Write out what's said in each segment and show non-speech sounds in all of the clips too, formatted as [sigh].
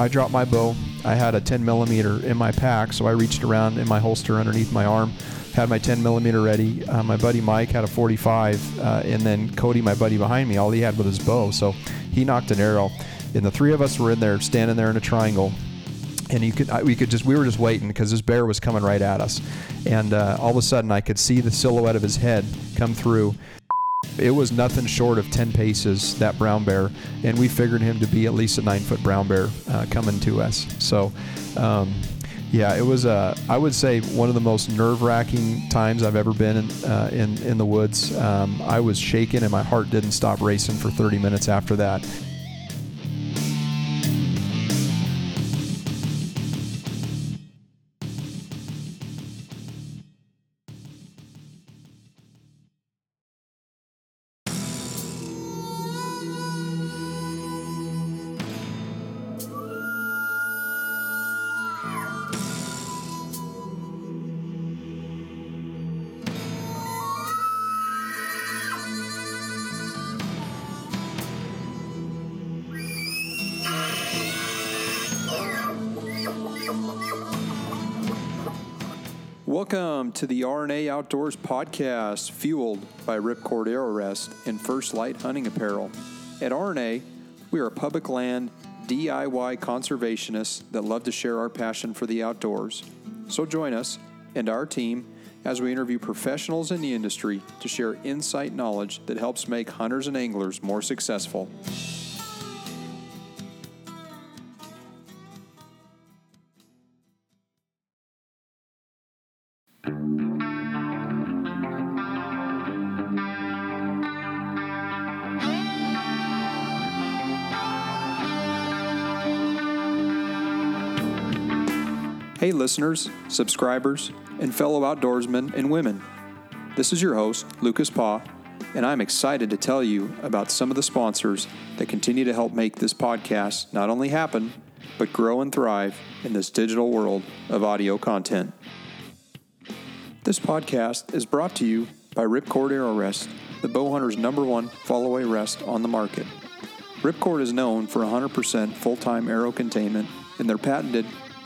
I dropped my bow. I had a 10 millimeter in my pack, so I reached around in my holster underneath my arm, had my 10 millimeter ready. Uh, my buddy Mike had a 45, uh, and then Cody, my buddy behind me, all he had was his bow. So he knocked an arrow, and the three of us were in there, standing there in a triangle. And you could, I, we could just, we were just waiting because this bear was coming right at us, and uh, all of a sudden I could see the silhouette of his head come through, it was nothing short of 10 paces, that brown bear, and we figured him to be at least a nine foot brown bear uh, coming to us. So, um, yeah, it was, uh, I would say, one of the most nerve wracking times I've ever been in, uh, in, in the woods. Um, I was shaking and my heart didn't stop racing for 30 minutes after that. To the RNA Outdoors podcast, fueled by Ripcord Arrow Rest and First Lite Hunting Apparel. At RNA, we are public land DIY conservationists that love to share our passion for the outdoors. So join us and our team as we interview professionals in the industry to share insight knowledge that helps make hunters and anglers more successful. Hey, listeners, subscribers, and fellow outdoorsmen and women. This is your host, Lucas Paw, and I'm excited to tell you about some of the sponsors that continue to help make this podcast not only happen, but grow and thrive in this digital world of audio content. This podcast is brought to you by Ripcord Arrow Rest, the bow hunter's number one fall away rest on the market. Ripcord is known for 100% full time arrow containment and their patented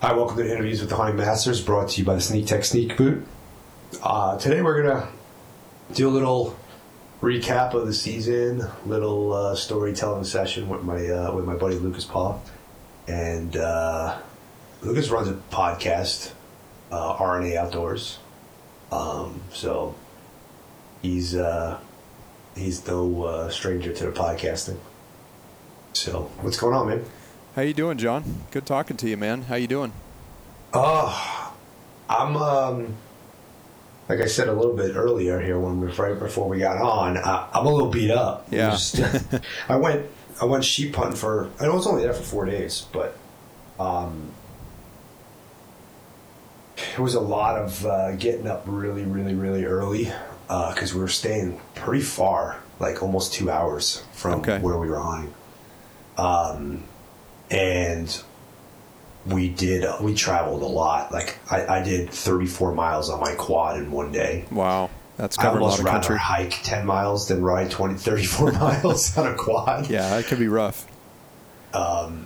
Hi, welcome to interviews with the Hunting Masters, brought to you by the Sneak Tech Sneak Boot. Uh, today we're gonna do a little recap of the season, little uh, storytelling session with my uh, with my buddy Lucas Paul. and uh, Lucas runs a podcast, uh, RNA Outdoors. Um, so he's uh, he's no stranger to the podcasting. So what's going on, man? How you doing, John? Good talking to you, man. How you doing? Oh, I'm um, like I said a little bit earlier here when we right before we got on. I, I'm a little beat up. Yeah. Just- [laughs] I went I went sheep hunting for I was only there for four days, but um, it was a lot of uh, getting up really, really, really early because we were staying pretty far, like almost two hours from Okay. where we were hunting. Um, and we did uh, we traveled a lot. Like I, I did 34 miles on my quad in one day. Wow. That's I covering a lot almost of rather country. hike 10 miles than ride 20, 34 [laughs] miles on a quad. Yeah, that could be rough.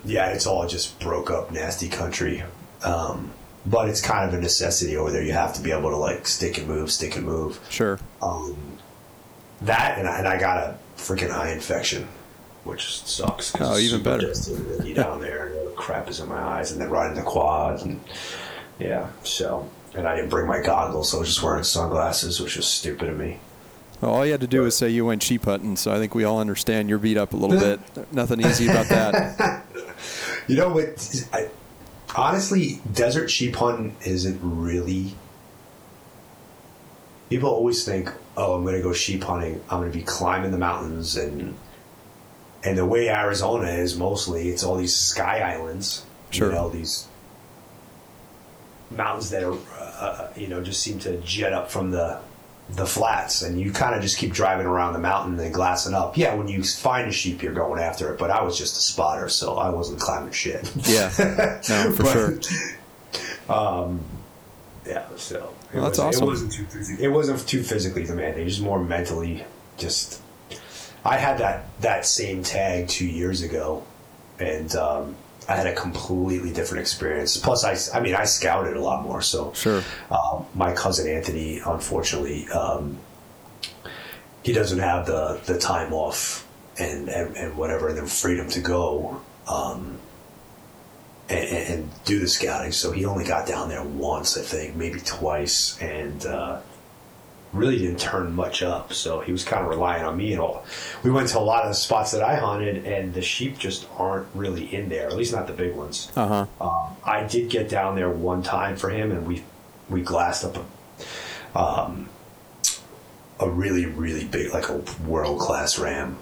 yeah, it's all just broke up, nasty country. Um, but it's kind of a necessity over there. You have to be able to like stick and move, stick and move. Sure. That and I, and I got a freaking eye infection, which sucks. 'cause Oh, even better. dusty be down there, and the crap is in my eyes, and then riding the quad, and yeah. So, and I didn't bring my goggles, so I was just wearing sunglasses, which was stupid of me. Well, all you had to do was say you went sheep hunting, so I think we all understand you're beat up a little bit. [laughs] Nothing easy about that. [laughs] You know what? I, honestly, desert sheep hunting isn't really. People always think, "Oh, I'm going to go sheep hunting. I'm going to be climbing the mountains and." And the way Arizona is mostly, it's all these sky islands. Sure. You know these mountains that are, uh, you know, just seem to jet up from the the flats, and you kind of just keep driving around the mountain and glassing up. Yeah, when you find a sheep, you're going after it. But I was just a spotter, so I wasn't climbing shit. Yeah. [laughs] No, for But- sure. Yeah, so it, Well, that's wasn't, awesome. it wasn't too it wasn't too physically demanding. Just more mentally. Just I had that that same tag two years ago, and um, I had a completely different experience. Plus, I I mean I scouted a lot more. So Sure. um, my cousin Anthony, unfortunately, um, he doesn't have the, the time off and, and, and whatever, and the freedom to go um, and, and and do the scouting. So he only got down there once, I think, maybe twice, and uh, really didn't turn much up. So he was kind of relying on me and all. We went to a lot of the spots that I hunted, and the sheep just aren't really in there, at least not the big ones. Uh huh. Um, I did get down there one time for him, and we we glassed up a um, a really really big, like a world class ram,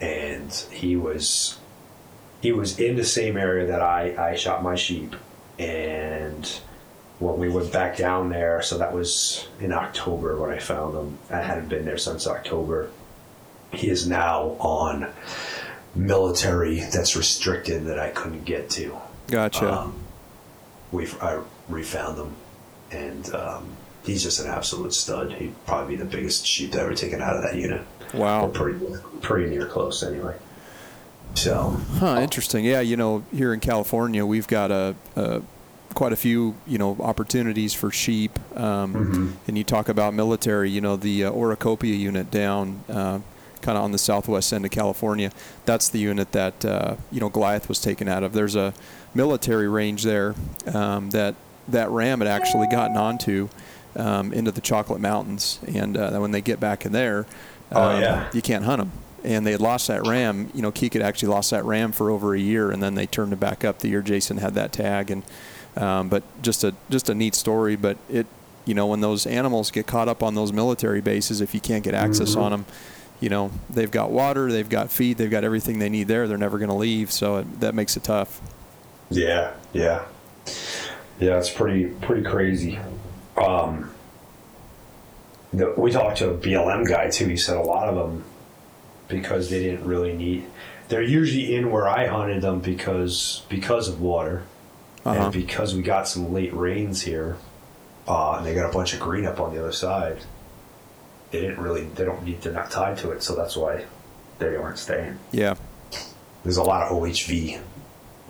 and he was he was in the same area that I I shot my sheep, and when we went back down there, so that was in October when I found him. I hadn't been there since October. He is now on military that's restricted that I couldn't get to Gotcha. um, we I refound him, and um, he's just an absolute stud. He'd probably be the biggest sheep ever taken out of that unit. wow. Or pretty pretty near close anyway. So Huh, interesting. Yeah, you know, here in California, we've got a, a quite a few, you know, opportunities for sheep. Um, And you talk about military, you know, the uh, Orocopia unit down uh, kind of on the southwest end of California. That's the unit that, uh, you know, Goliath was taken out of. There's a military range there um, that that ram had actually gotten onto um, into the Chocolate Mountains. And uh, when they get back in there, Oh, um, yeah. you can't hunt them. And they had lost that ram. You know, Keek had actually lost that ram for over a year, and then they turned it back up the year Jason had that tag. And um, but just a just a neat story. But it, you know, when those animals get caught up on those military bases, if you can't get access Mm-hmm. on them, you know, they've got water, they've got feed, they've got everything they need there. They're never going to leave. So it, that makes it tough. yeah, yeah, yeah. It's pretty pretty crazy. Um, the, we talked to a BLM guy too. He said a lot of them because they didn't really need. They're usually in where I hunted them because because of water. Uh-huh. and because we got some late rains here, uh, and they got a bunch of green up on the other side, they didn't really, they don't need, they're not tied to it, so that's why they aren't staying. Yeah. There's a lot of OHV use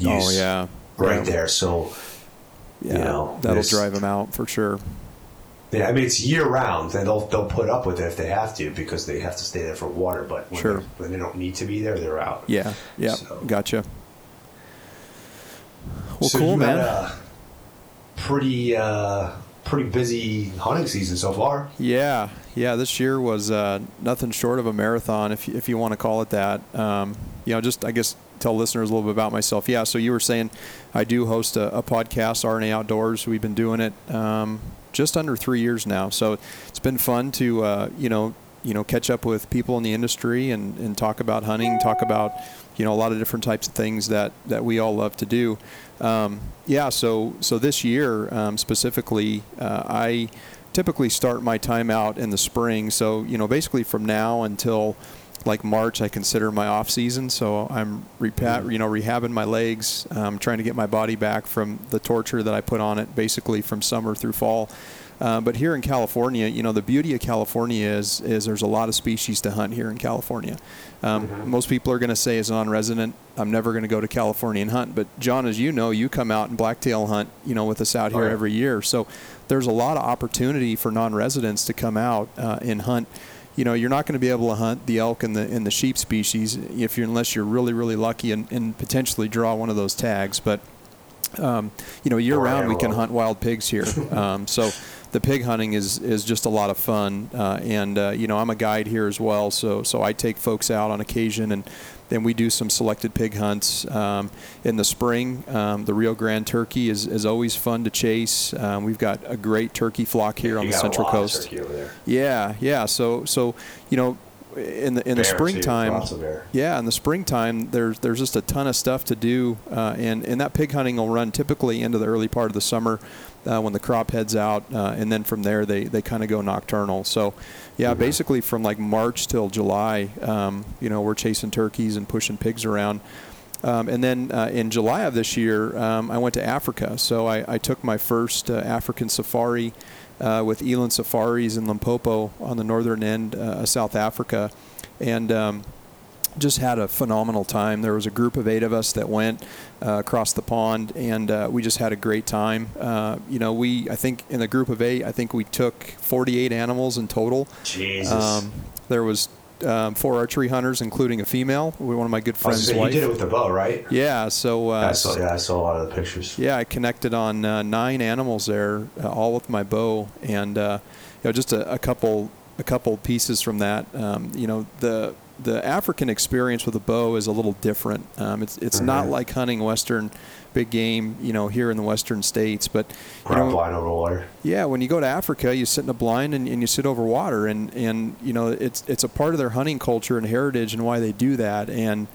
oh yeah. right yeah. there, so Yeah. know, that'll drive them out for sure. yeah, I mean it's year round, and they'll they'll put up with it if they have to because they have to stay there for water. But when, Sure. they, when they don't need to be there, they're out. Yeah. Yeah. So- Gotcha. Well, So cool, you man. Had a pretty uh, pretty busy hunting season so far. Yeah, yeah. This year was uh, nothing short of a marathon, if you, if you want to call it that. Um, you know, just I guess tell listeners a little bit about myself. Yeah. So you were saying I do host a, a podcast, RNA Outdoors. We've been doing it um, just under three years now. So it's been fun to uh, you know you know catch up with people in the industry and, and talk about hunting, talk about you know a lot of different types of things that that we all love to do. Um, yeah. So so this year um, specifically, uh, I typically start my time out in the spring. So, you know, basically from now until like March, I consider my off season. So I'm repa- you know rehabbing my legs, um, trying to get my body back from the torture that I put on it, basically from summer through fall. Uh, but here in California, you know, the beauty of California is is there's a lot of species to hunt here in California. Um, mm-hmm. Most people are going to say, as a non-resident, I'm never going to go to California and hunt. But John, as you know, you come out and blacktail hunt, you know, with us out here oh, yeah. every year. So there's a lot of opportunity for non-residents to come out uh, and hunt you know, you're not going to be able to hunt the elk and the and the sheep species if you're unless you're really really lucky and, and potentially draw one of those tags. But um, you know, year round we can hunt wild pigs here. [laughs] Um, so the pig hunting is is just a lot of fun. Uh, and uh, you know, I'm a guide here as well, so so I take folks out on occasion and. Then we do some selected pig hunts um, in the spring. Um, the Rio Grande turkey is, is always fun to chase. Um, we've got a great turkey flock here you on the Central Coast. Yeah, yeah. So so you know in the in bear the springtime, yeah, in the springtime, there's there's just a ton of stuff to do, uh, and and that pig hunting will run typically into the early part of the summer uh, when the crop heads out, uh, and then from there they they kind of go nocturnal. So, yeah, mm-hmm. basically from like March till July, um, you know, we're chasing turkeys and pushing pigs around. Um, and then uh, in July of this year, um, I went to Africa. So I, I took my first uh, African safari uh, with Eland Safaris in Limpopo on the northern end uh, of South Africa, and um, just had a phenomenal time. There was a group of eight of us that went uh, across the pond, and uh, we just had a great time. Uh, you know, we I think in the group of eight, I think we took 48 animals in total. Jesus. Um, there was um, four archery hunters, including a female. One of my good friends' wife. You did it with the bow, right? Yeah. So uh, I saw, yeah, I saw a lot of the pictures. Yeah, I connected on uh, nine animals there, uh, all with my bow, and uh, you know, just a, a, couple a couple pieces from that. Um, you know, the the African experience with a bow is a little different. Um, it's it's mm-hmm. not like hunting western big game, you know, here in the western states. But you know, blind over water. Yeah, when you go to Africa, you sit in a blind and, and you sit over water, and and you know it's it's a part of their hunting culture and heritage and why they do that. And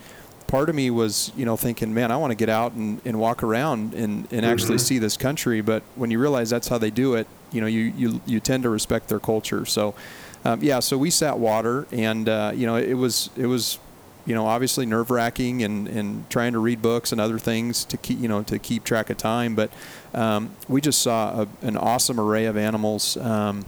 part of me was you know thinking, man, I want to get out and, and walk around and, and actually mm-hmm. see this country. But when you realize that's how they do it, you know, you you you tend to respect their culture. So. Um, yeah, so we sat water, and uh, you know it was it was you know, obviously nerve wracking and, and trying to read books and other things to keep, you know, to keep track of time. But um, we just saw a, an awesome array of animals. Um,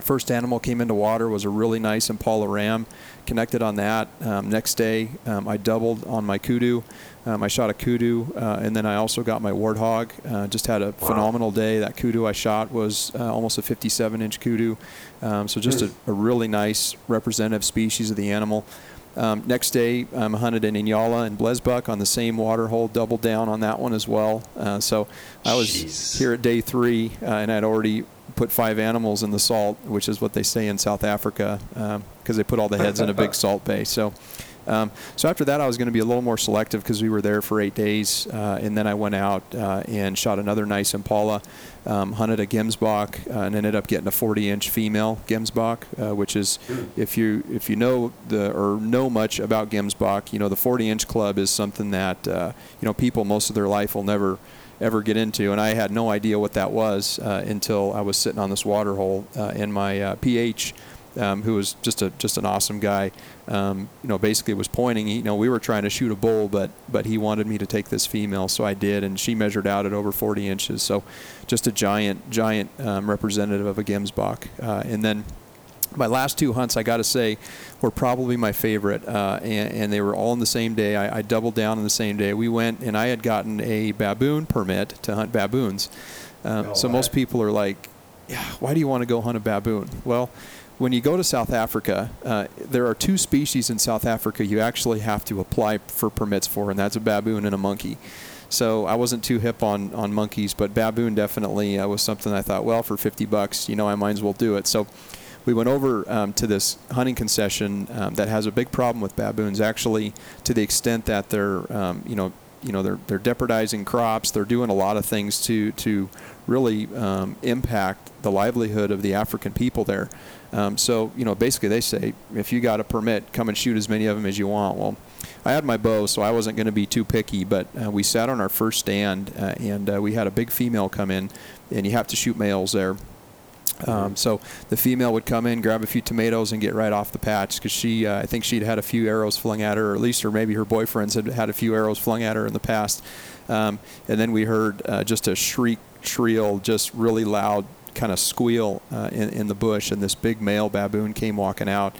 first animal came into water was a really nice impala ram. Connected on that. Um, next day, um, I doubled on my kudu. Um, I shot a kudu, uh, and then I also got my warthog. Uh, just had a wow. phenomenal day. That kudu I shot was uh, almost a 57 inch kudu. Um, so just a, a, really nice representative species of the animal. Um, next day, I'm hunted in Inyala and Blesbuck on the same water hole, doubled down on that one as well. Uh, so I was Jeez. here at day three, uh, and I'd already put five animals in the salt, which is what they say in South Africa, because um, they put all the heads in a big [laughs] salt bay. So um, so after that, I was going to be a little more selective because we were there for eight days, uh, and then I went out uh, and shot another nice impala, um, hunted a Gemsbok, uh, and ended up getting a 40-inch female Gemsbok, uh, which is, if you if you know the or know much about Gemsbok, you know the 40-inch club is something that uh, you know people most of their life will never ever get into, and I had no idea what that was uh, until I was sitting on this water hole in my PH um, who was just a just an awesome guy. Um, you know, basically was pointing. You know, we were trying to shoot a bull, but but he wanted me to take this female, so I did, and she measured out at over 40 inches. So, just a giant giant um, representative of a Gemsbok. Uh, and then my last two hunts, I got to say, were probably my favorite, uh, and, and, they were all in the same day. I, I, doubled down on the same day. We went, and I had gotten a baboon permit to hunt baboons. Um, so most people are like, "Yeah, why do you want to go hunt a baboon?" Well, when you go to South Africa, uh, there are two species in South Africa you actually have to apply for permits for, and that's a baboon and a monkey. So I wasn't too hip on, on monkeys, but baboon definitely uh, was something I thought, well, for 50 bucks, you know, I might as well do it. So we went over um, to this hunting concession um, that has a big problem with baboons, actually, to the extent that they're, um, you know, you know they're they're depredizing crops. They're doing a lot of things to to really um, impact the livelihood of the African people there. Um, so, you know, basically they say, if you got a permit, come and shoot as many of them as you want. Well, I had my bow, so I wasn't going to be too picky, but uh, we sat on our first stand, uh, and uh, we had a big female come in, and you have to shoot males there. Um, so the female would come in, grab a few tomatoes, and get right off the patch because she, uh, I think she'd had a few arrows flung at her, or at least, or maybe her boyfriends had had a few arrows flung at her in the past. Um, and then we heard uh, just a shriek, shrill, just really loud kind of squeal uh, in, in the bush, and this big male baboon came walking out.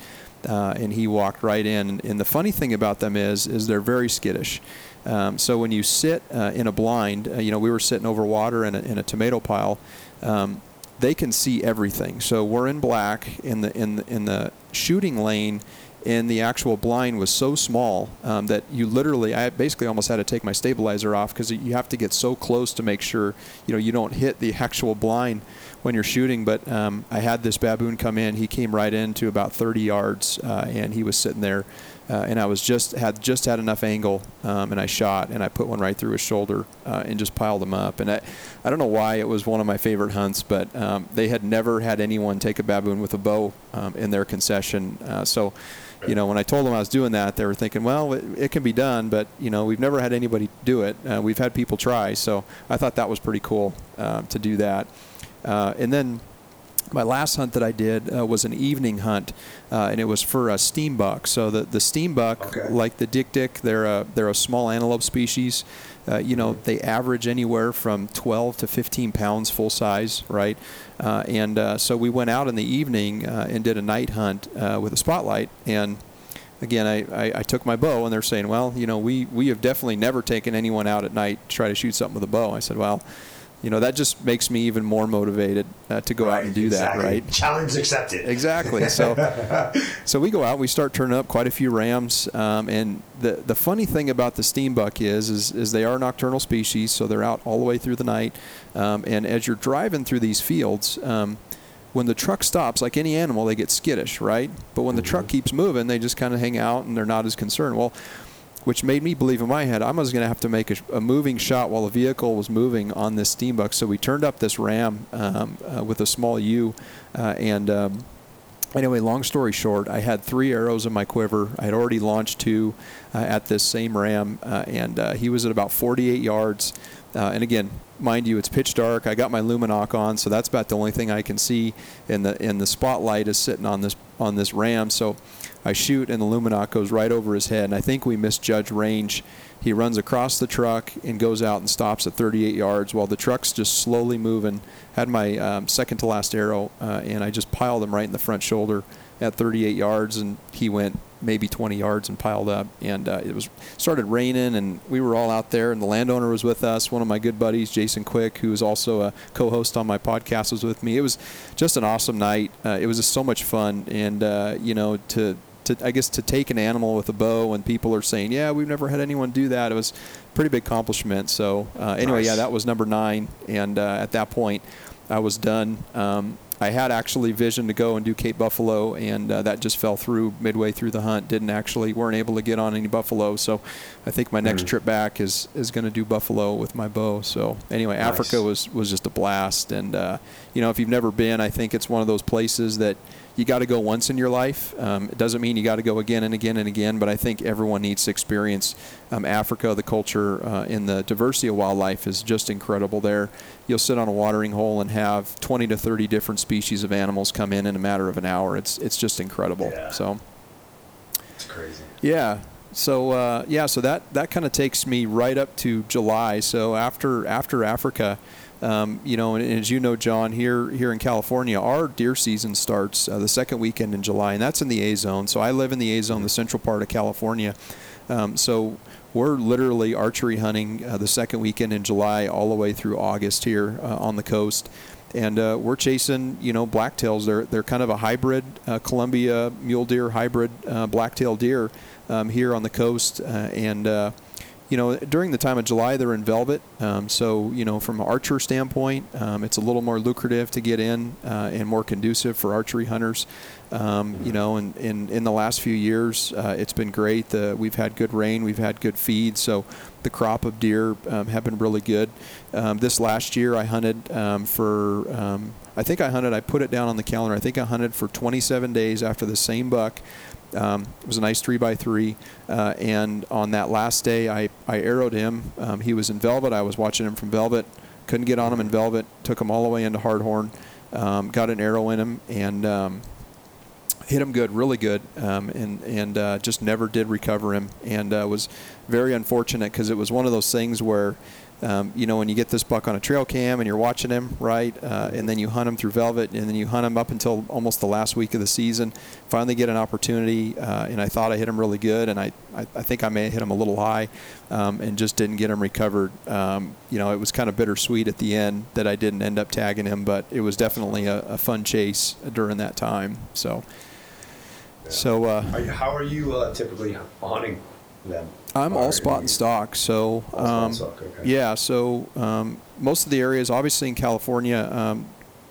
Uh, and he walked right in. And the funny thing about them is, is they're very skittish. Um, so when you sit uh, in a blind, uh, you know, we were sitting over water in a, in a tomato pile. Um, they can see everything. So we're in black in the in the, in the shooting lane. And the actual blind was so small um, that you literally, I basically almost had to take my stabilizer off because you have to get so close to make sure, you know, you don't hit the actual blind when you're shooting. But um, I had this baboon come in. He came right in to about 30 yards, uh, and he was sitting there. Uh, and I was just had just had enough angle, um, and I shot, and I put one right through his shoulder, uh, and just piled him up. And I, I don't know why it was one of my favorite hunts, but um, they had never had anyone take a baboon with a bow um, in their concession. Uh, so, you know, when I told them I was doing that, they were thinking, well, it, it can be done, but you know, we've never had anybody do it. Uh, we've had people try, so I thought that was pretty cool uh, to do that. Uh, and then my last hunt that I did uh, was an evening hunt, uh, and it was for a steenbok. So the the steenbok, Okay. like the dik dik, they're a they're a small antelope species. Uh, you know, they average anywhere from 12 to 15 pounds full size, right? Uh, and uh, so we went out in the evening uh, and did a night hunt uh, with a spotlight. And again, I, I, I took my bow, and they're saying, well, you know, we, we have definitely never taken anyone out at night to try to shoot something with a bow. I said, well, you know, that just makes me even more motivated uh, to go out and do exactly. that, right? Challenge accepted. Exactly. So, [laughs] so we go out. We start turning up quite a few rams. Um, and the the funny thing about the steenbok is, is is they are nocturnal species, so they're out all the way through the night. Um, and as you're driving through these fields. Um, when the truck stops, like any animal, they get skittish, right? But when the truck keeps moving, they just kind of hang out and they're not as concerned. Well, which made me believe in my head I was going to have to make a, a moving shot while the vehicle was moving on this steenbok. So we turned up this ram um, uh, with a small U, uh, and um, anyway, long story short, I had three arrows in my quiver. I had already launched two uh, at this same ram, uh, and uh, he was at about 48 yards. Uh, and again, mind you, it's pitch dark. I got my Lumenok on, so that's about the only thing I can see. And the and the spotlight is sitting on this on this ram. So I shoot, and the Lumenok goes right over his head. And I think we misjudge range. He runs across the truck and goes out and stops at 38 yards while the truck's just slowly moving. Had my um, second to last arrow, uh, and I just piled him right in the front shoulder at 38 yards, and he went maybe 20 yards and piled up. And uh, it was started raining, and we were all out there, and the landowner was with us. One of my good buddies, Jason Quick, who is also a co-host on my podcast, was with me. It was just an awesome night. Uh, it was just so much fun, and uh, you know to. To, I guess to take an animal with a bow and people are saying, yeah, we've never had anyone do that. It was a pretty big accomplishment. So uh, anyway, Nice. yeah, that was number nine, and uh, at that point, I was done. Um, I had actually vision to go and do Cape Buffalo, and uh, that just fell through midway through the hunt. Didn't actually weren't able to get on any buffalo, so I think my next Mhm. trip back is is going to do buffalo with my bow. So anyway, Nice. Africa was was just a blast, and uh, you know if you've never been, I think it's one of those places that you got to go once in your life. Um, it doesn't mean you got to go again and again and again, but I think everyone needs to experience um, Africa. The culture uh, and the diversity of wildlife is just incredible there. You'll sit on a watering hole and have 20 to 30 different species of animals come in in a matter of an hour. It's it's just incredible. Yeah. So. It's crazy. Yeah. So uh, yeah, so that that kind of takes me right up to July. So after after Africa, um, you know, and, and as you know, John, here here in California, our deer season starts uh, the second weekend in July, and that's in the A zone. So I live in the A zone, the central part of California. Um, so we're literally archery hunting uh, the second weekend in July all the way through August here uh, on the coast. And uh, we're chasing, you know, blacktails. They're they're kind of a hybrid uh, Columbia mule deer hybrid uh, blacktail deer um, here on the coast. And uh, you know, during the time of July, they're in velvet. Um, so, you know, from an archer standpoint, um, it's a little more lucrative to get in uh, and more conducive for archery hunters. Um, you know, and in, in the last few years, uh, it's been great. The, we've had good rain, we've had good feed, so the crop of deer um, have been really good. Um, this last year, I hunted um, for, um, I think I hunted, I put it down on the calendar, I think I hunted for 27 days after the same buck. Um, it was a nice three by three, uh, and on that last day, I, I arrowed him. He was in velvet. I was watching him from velvet. Couldn't get on him in velvet. Took him all the way into Hardhorn, um, got an arrow in him, and um, hit him good, really good, um, and and uh, just never did recover him, and uh, was very unfortunate because it was one of those things where. Um, you know, when you get this buck on a trail cam and you're watching him, right, uh, and then you hunt him through velvet, and then you hunt him up until almost the last week of the season. Finally, get an opportunity, uh, and I thought I hit him really good, and I, I, I think I may have hit him a little high, um, and just didn't get him recovered. Um, you know, it was kind of bittersweet at the end that I didn't end up tagging him, but it was definitely a, a fun chase during that time. So. So, uh, Are you, how are you uh, typically hunting them? I'm all spot and stock. So, um, stock, okay. yeah. So, um, most of the areas, obviously in California, um,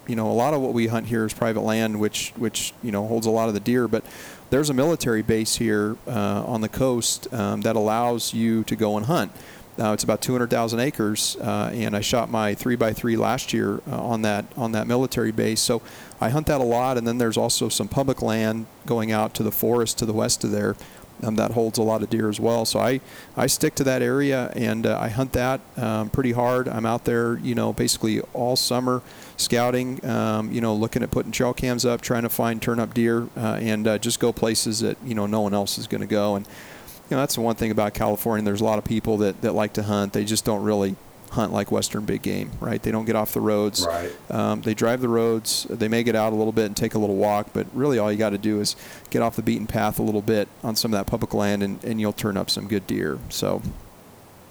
you know, a lot of what we hunt here is private land, which which you know holds a lot of the deer. But there's a military base here uh, on the coast um, that allows you to go and hunt. Now it's about 200,000 acres, uh, and I shot my three by three last year uh, on that on that military base. So I hunt that a lot, and then there's also some public land going out to the forest to the west of there. Um, that holds a lot of deer as well. So I, I stick to that area and uh, I hunt that um, pretty hard. I'm out there, you know, basically all summer scouting, um, you know, looking at putting trail cams up, trying to find turn up deer, uh, and uh, just go places that you know no one else is going to go. And you know that's the one thing about California. There's a lot of people that, that like to hunt. They just don't really hunt like Western big game, right? They don't get off the roads. Right. Um, they drive the roads. They may get out a little bit and take a little walk, but really all you got to do is get off the beaten path a little bit on some of that public land, and, and you'll turn up some good deer. So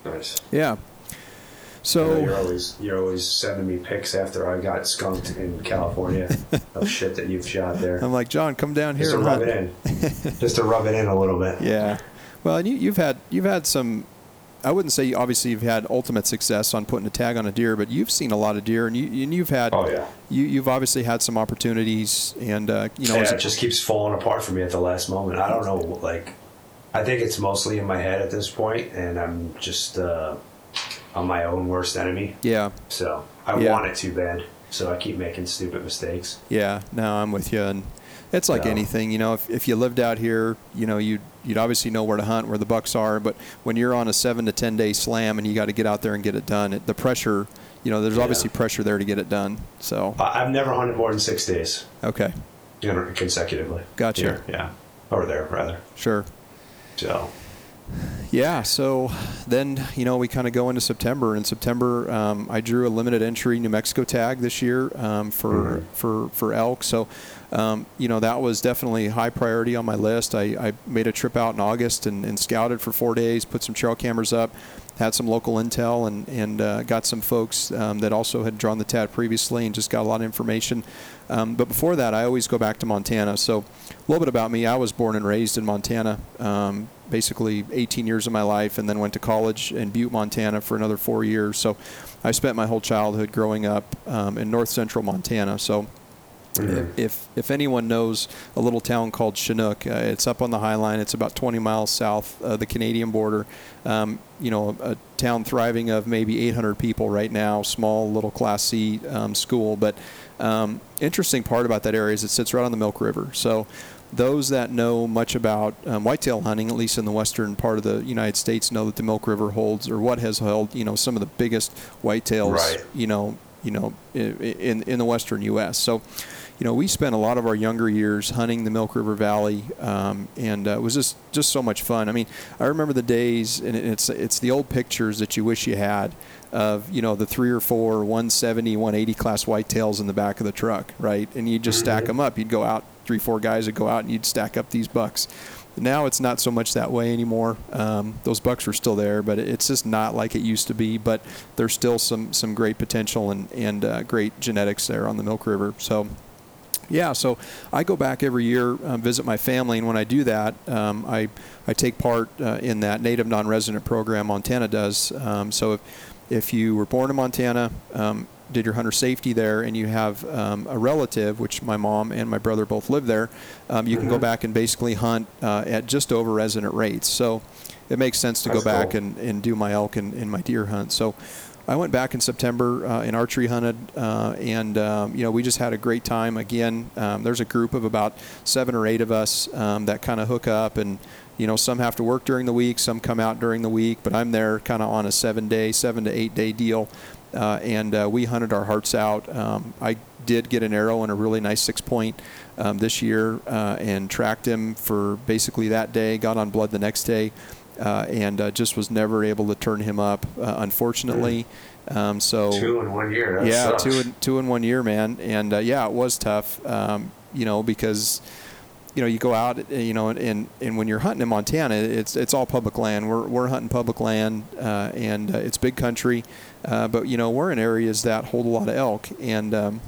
Nice. yeah. So you're always you're always sending me pics after I got skunked in California [laughs] of shit that you've shot there. I'm like John, come down here Just to and rub it in. [laughs] Just to rub it in a little bit. Yeah. Well, and you, you've had you've had some. I wouldn't say obviously you've had ultimate success on putting a tag on a deer, but you've seen a lot of deer, and you and you've had Oh yeah. you you've obviously had some opportunities, and uh, you know yeah, it it- just keeps falling apart for me at the last moment. I don't know, like, I think it's mostly in my head at this point, and I'm just uh, I'm my own worst enemy. yeah So I Yeah. want it too bad. So I keep making stupid mistakes. yeah. No, I'm with you, and it's like No. anything, you know. If if you lived out here, you know you'd you'd obviously know where to hunt, where the bucks are, but when you're on a seven to ten day slam and you got to get out there and get it done, it, the pressure, you know, there's Yeah. obviously pressure there to get it done. So I've never hunted more than six days okay, you know, consecutively. Gotcha. Here, yeah, or there rather. sure. So Yeah, so then you know we kind of go into September. In September, um, I drew a limited entry New Mexico tag this year um, for for for elk. So um, you know that was definitely high priority on my list. I, I made a trip out in August and, and scouted for four days, put some trail cameras up, had some local intel, and and uh, got some folks um, that also had drawn the tag previously, and just got a lot of information. Um, but before that, I always go back to Montana. So a little bit about me: I was born and raised in Montana. Basically 18 years of my life and then went to college in Butte, Montana for another four years. So I spent my whole childhood growing up um, in north central Montana. So Mhm. if if anyone knows a little town called Chinook, uh, it's up on the High Line. It's about 20 miles south of the Canadian border. Um, you know, a, a town thriving of maybe 800 people right now. Small little Class C um, school, but um, interesting part about that area is it sits right on the Milk River. So those that know much about um, whitetail hunting, at least in the western part of the United States, know that the Milk River holds, or what has held, you know, some of the biggest whitetails, Right. you know, you know, in in the western U.S. So, you know, we spent a lot of our younger years hunting the Milk River Valley, um, and uh, it was just just so much fun. I mean, I remember the days, and it's it's the old pictures that you wish you had of you know the three or four 170, 180 class whitetails in the back of the truck, right? And you just stack Mhm. them up. You'd go out three, four guys would go out and you'd stack up these bucks. Now it's not so much that way anymore. Um, those bucks are still there, but it's just not like it used to be. But there's still some some great potential and and uh, great genetics there on the Milk River. So. Yeah, so I go back every year, um, visit my family, and when I do that, um, I I take part uh, in that native non-resident program Montana does. Um, so if if you were born in Montana, um, did your hunter safety there, and you have um, a relative, which my mom and my brother both live there, um, you can go Mhm. back and basically hunt uh, at just over resident rates. So it makes sense to That's go back cool. and, and do my elk and, and my deer hunt. So I went back in September uh, and archery hunted, uh, and um, you know we just had a great time. Again, um, there's a group of about seven or eight of us um, that kind of hook up, and you know some have to work during the week, some come out during the week, but I'm there kind of on a seven day, seven to eight day deal. Uh, and uh, we hunted our hearts out. Um, I did get an arrow and a really nice six point um, this year uh, and tracked him for basically that day. Got on blood the next day. Uh, and uh, just was never able to turn him up, uh, unfortunately. Um, so two in one year. That yeah, sucks. two in two in one year, man. And uh, yeah, it was tough. Um, you know, because you know you go out, you know, and and when you're hunting in Montana, it's it's all public land. We're we're hunting public land, uh, and uh, it's big country. Uh, but you know, we're in areas that hold a lot of elk, and um,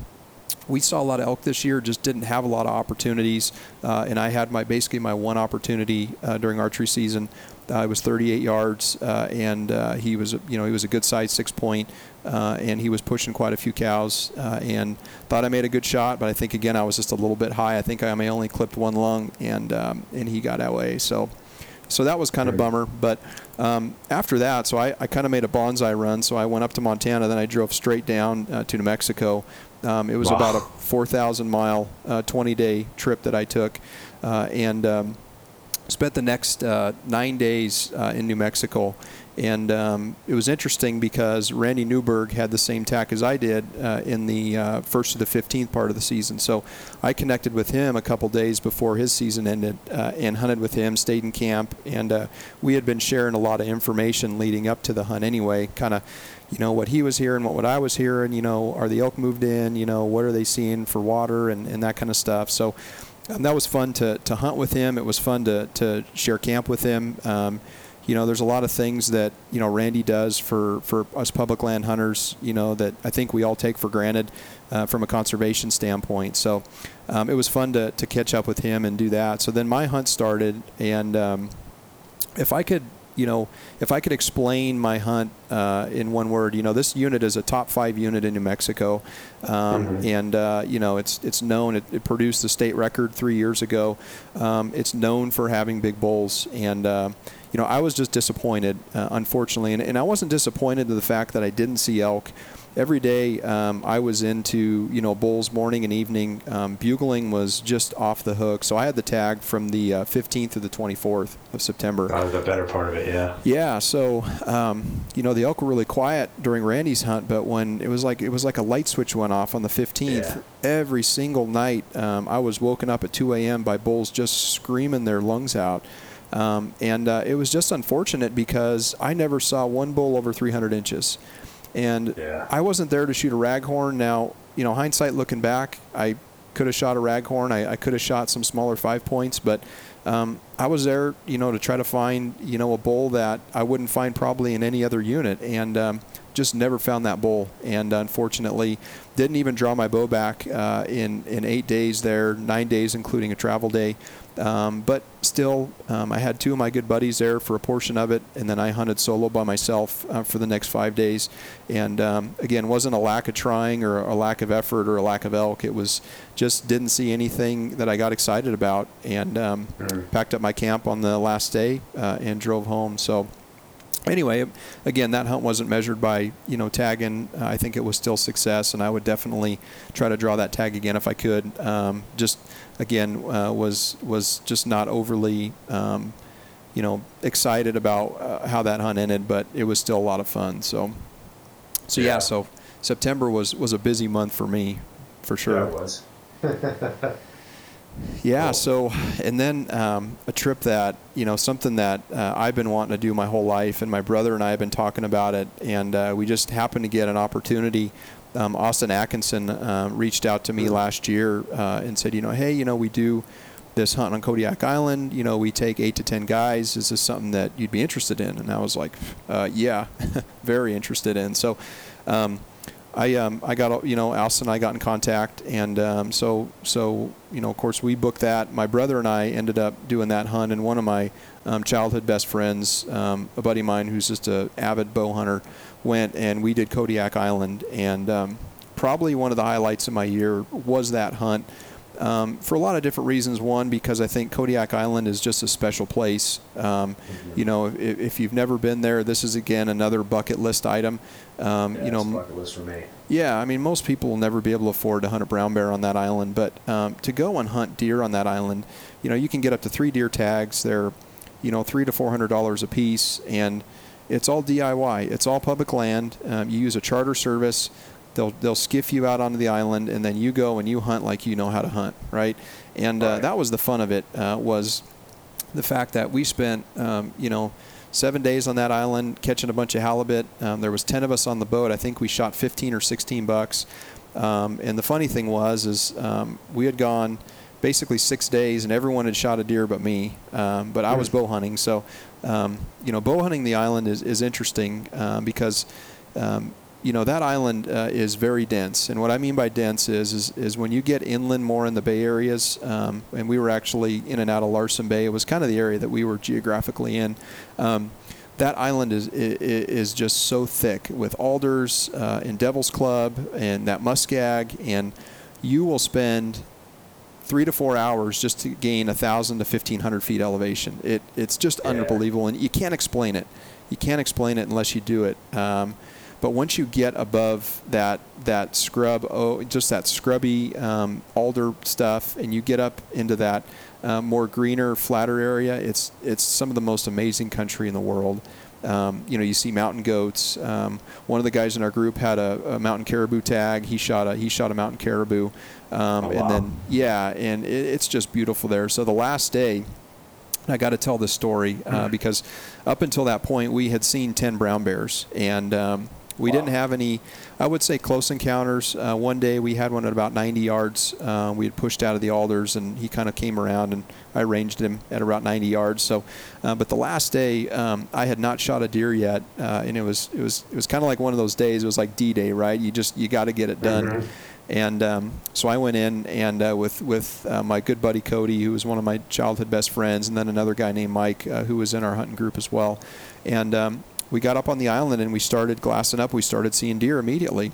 we saw a lot of elk this year. Just didn't have a lot of opportunities, uh, and I had my basically my one opportunity uh, during archery season. Uh, it was 38 yards, uh, and uh, he was you know he was a good size six point, and he was pushing quite a few cows, and thought I made a good shot, but I think again I was just a little bit high. I think I may only clipped one lung, and um, and he got away. So. So that was kind of Right. bummer, but um, after that, so I, I kind of made a bonsai run. So I went up to Montana, then I drove straight down uh, to New Mexico. Um, it was Wow. about a 4,000 mile, uh, 20 day trip that I took, uh, and um, spent the next uh, nine days uh, in New Mexico. And um, it was interesting because Randy Newberg had the same tack as I did uh, in the uh, first to the 15th part of the season. So I connected with him a couple days before his season ended uh, and hunted with him, stayed in camp, and uh, we had been sharing a lot of information leading up to the hunt anyway, kind of you know what he was hearing, what, what I was hearing. You know, are the elk moved in? You know, what are they seeing for water and, and that kind of stuff. So um, that was fun to, to hunt with him. It was fun to, to share camp with him. Um, you know, there's a lot of things that you know Randy does for, for us public land hunters. You know that I think we all take for granted uh, from a conservation standpoint. So um, it was fun to, to catch up with him and do that. So then my hunt started, and um, if I could, you know, if I could explain my hunt uh, in one word, you know, this unit is a top five unit in New Mexico, um, Mhm. and uh, you know, it's it's known. It, it produced the state record three years ago. Um, it's known for having big bulls, and uh, you know, I was just disappointed, uh, unfortunately, and, and I wasn't disappointed to the fact that I didn't see elk every day um, I was into you know bulls morning and evening. Um, bugling was just off the hook, so I had the tag from the uh, 15th to the 24th of September. That the better part of it, yeah. Yeah, so um, you know the elk were really quiet during Randy's hunt, but when it was like it was like a light switch went off on the 15th. Yeah. Every single night, um, I was woken up at 2 a.m. by bulls just screaming their lungs out, um, and uh, it was just unfortunate because I never saw one bull over 300 inches, and Yeah. I wasn't there to shoot a raghorn. Now, you know, hindsight looking back, I could have shot a raghorn. I, I could have shot some smaller five points, but um, I was there, you know, to try to find, you know, a bull that I wouldn't find probably in any other unit, and um, just never found that bull. And unfortunately, didn't even draw my bow back uh, in in eight days there, nine days including a travel day. Um, but still, um, I had two of my good buddies there for a portion of it, and then I hunted solo by myself uh, for the next five days. And um, again, wasn't a lack of trying or a lack of effort or a lack of elk. It was just didn't see anything that I got excited about, and um, Mm. packed up my camp on the last day uh, and drove home. So anyway, again, that hunt wasn't measured by you know tagging. Uh, I think it was still success, and I would definitely try to draw that tag again if I could. Um, just again, uh, was was just not overly. Um, you know, excited about uh, how that hunt ended, but it was still a lot of fun. So, so yeah, Yeah. so September was was a busy month for me, for sure. Yeah, it was. [laughs] Yeah. Cool. So, and then um, a trip that you know something that uh, I've been wanting to do my whole life, and my brother and I have been talking about it, and uh, we just happened to get an opportunity. Um, Austin Atkinson uh, reached out to me last year uh, and said, you know, hey, you know, we do this hunt on Kodiak Island. You know, we take eight to ten guys. Is this something that you'd be interested in? And I was like, uh, yeah, [laughs] very interested in. So. Um, I um, I got you know Alison and I got in contact and um, so so you know of course we booked that. My brother and I ended up doing that hunt and one of my um, childhood best friends, um, a buddy of mine who's just a avid bow hunter, went and we did Kodiak Island and um, probably one of the highlights of my year was that hunt. Um, for a lot of different reasons. One, because I think Kodiak Island is just a special place. Um, You know, if, if you've never been there, this is again another bucket list item. Um, Yeah, you know, bucket list for me. yeah, I mean, most people will never be able to afford to hunt a brown bear on that island, but um, to go and hunt deer on that island, you know, you can get up to three deer tags. They're, you know, three to four hundred dollars a piece, and It's all DIY. It's all public land. Um, you use a charter service. They'll they'll skiff you out onto the island, and then you go and you hunt like you know how to hunt, right? And uh, Right. that was the fun of it. Uh, was the fact that we spent, um, you know, seven days on that island catching a bunch of halibut. Um, there was 10 of us on the boat. I think we shot 15 or 16 bucks. Um, and the funny thing was, is um, we had gone basically six days, and everyone had shot a deer but me. Um, but I was bow hunting, so um, you know, bow hunting the island is is interesting um, because. Um, you know that island uh, is very dense, and what I mean by dense is is, is when you get inland more in the bay areas, um, and we were actually in and out of Larsen Bay. It was kind of the area that we were geographically in. Um, that island is, is is just so thick with alders uh, and Devil's Club and that muskeg, and you will spend three to four hours just to gain a thousand to fifteen hundred feet elevation. It it's just Yeah. unbelievable, and you can't explain it. You can't explain it unless you do it. Um, but once you get above that that scrub, oh, just that scrubby um, alder stuff, and you get up into that uh, more greener, flatter area, it's it's some of the most amazing country in the world. Um, you know, you see mountain goats. Um, one of the guys in our group had a, a mountain caribou tag. He shot a he shot a mountain caribou, um, Oh, and then yeah, and it, it's just beautiful there. So the last day, I got to tell this story uh, because up until that point we had seen ten brown bears, and um, we Wow. didn't have any. I would say close encounters. Uh, one day we had one at about 90 yards. Uh, we had pushed out of the alders, and he kind of came around, and I ranged him at about 90 yards. So, uh, but the last day um, I had not shot a deer yet, uh, and it was it was it was kind of like one of those days. It was like D-Day, right? You just you got to get it done. Mhm. And um, so I went in and uh, with with uh, my good buddy Cody, who was one of my childhood best friends, and then another guy named Mike, uh, who was in our hunting group as well. And um, we got up on the island and we started glassing up. We started seeing deer immediately.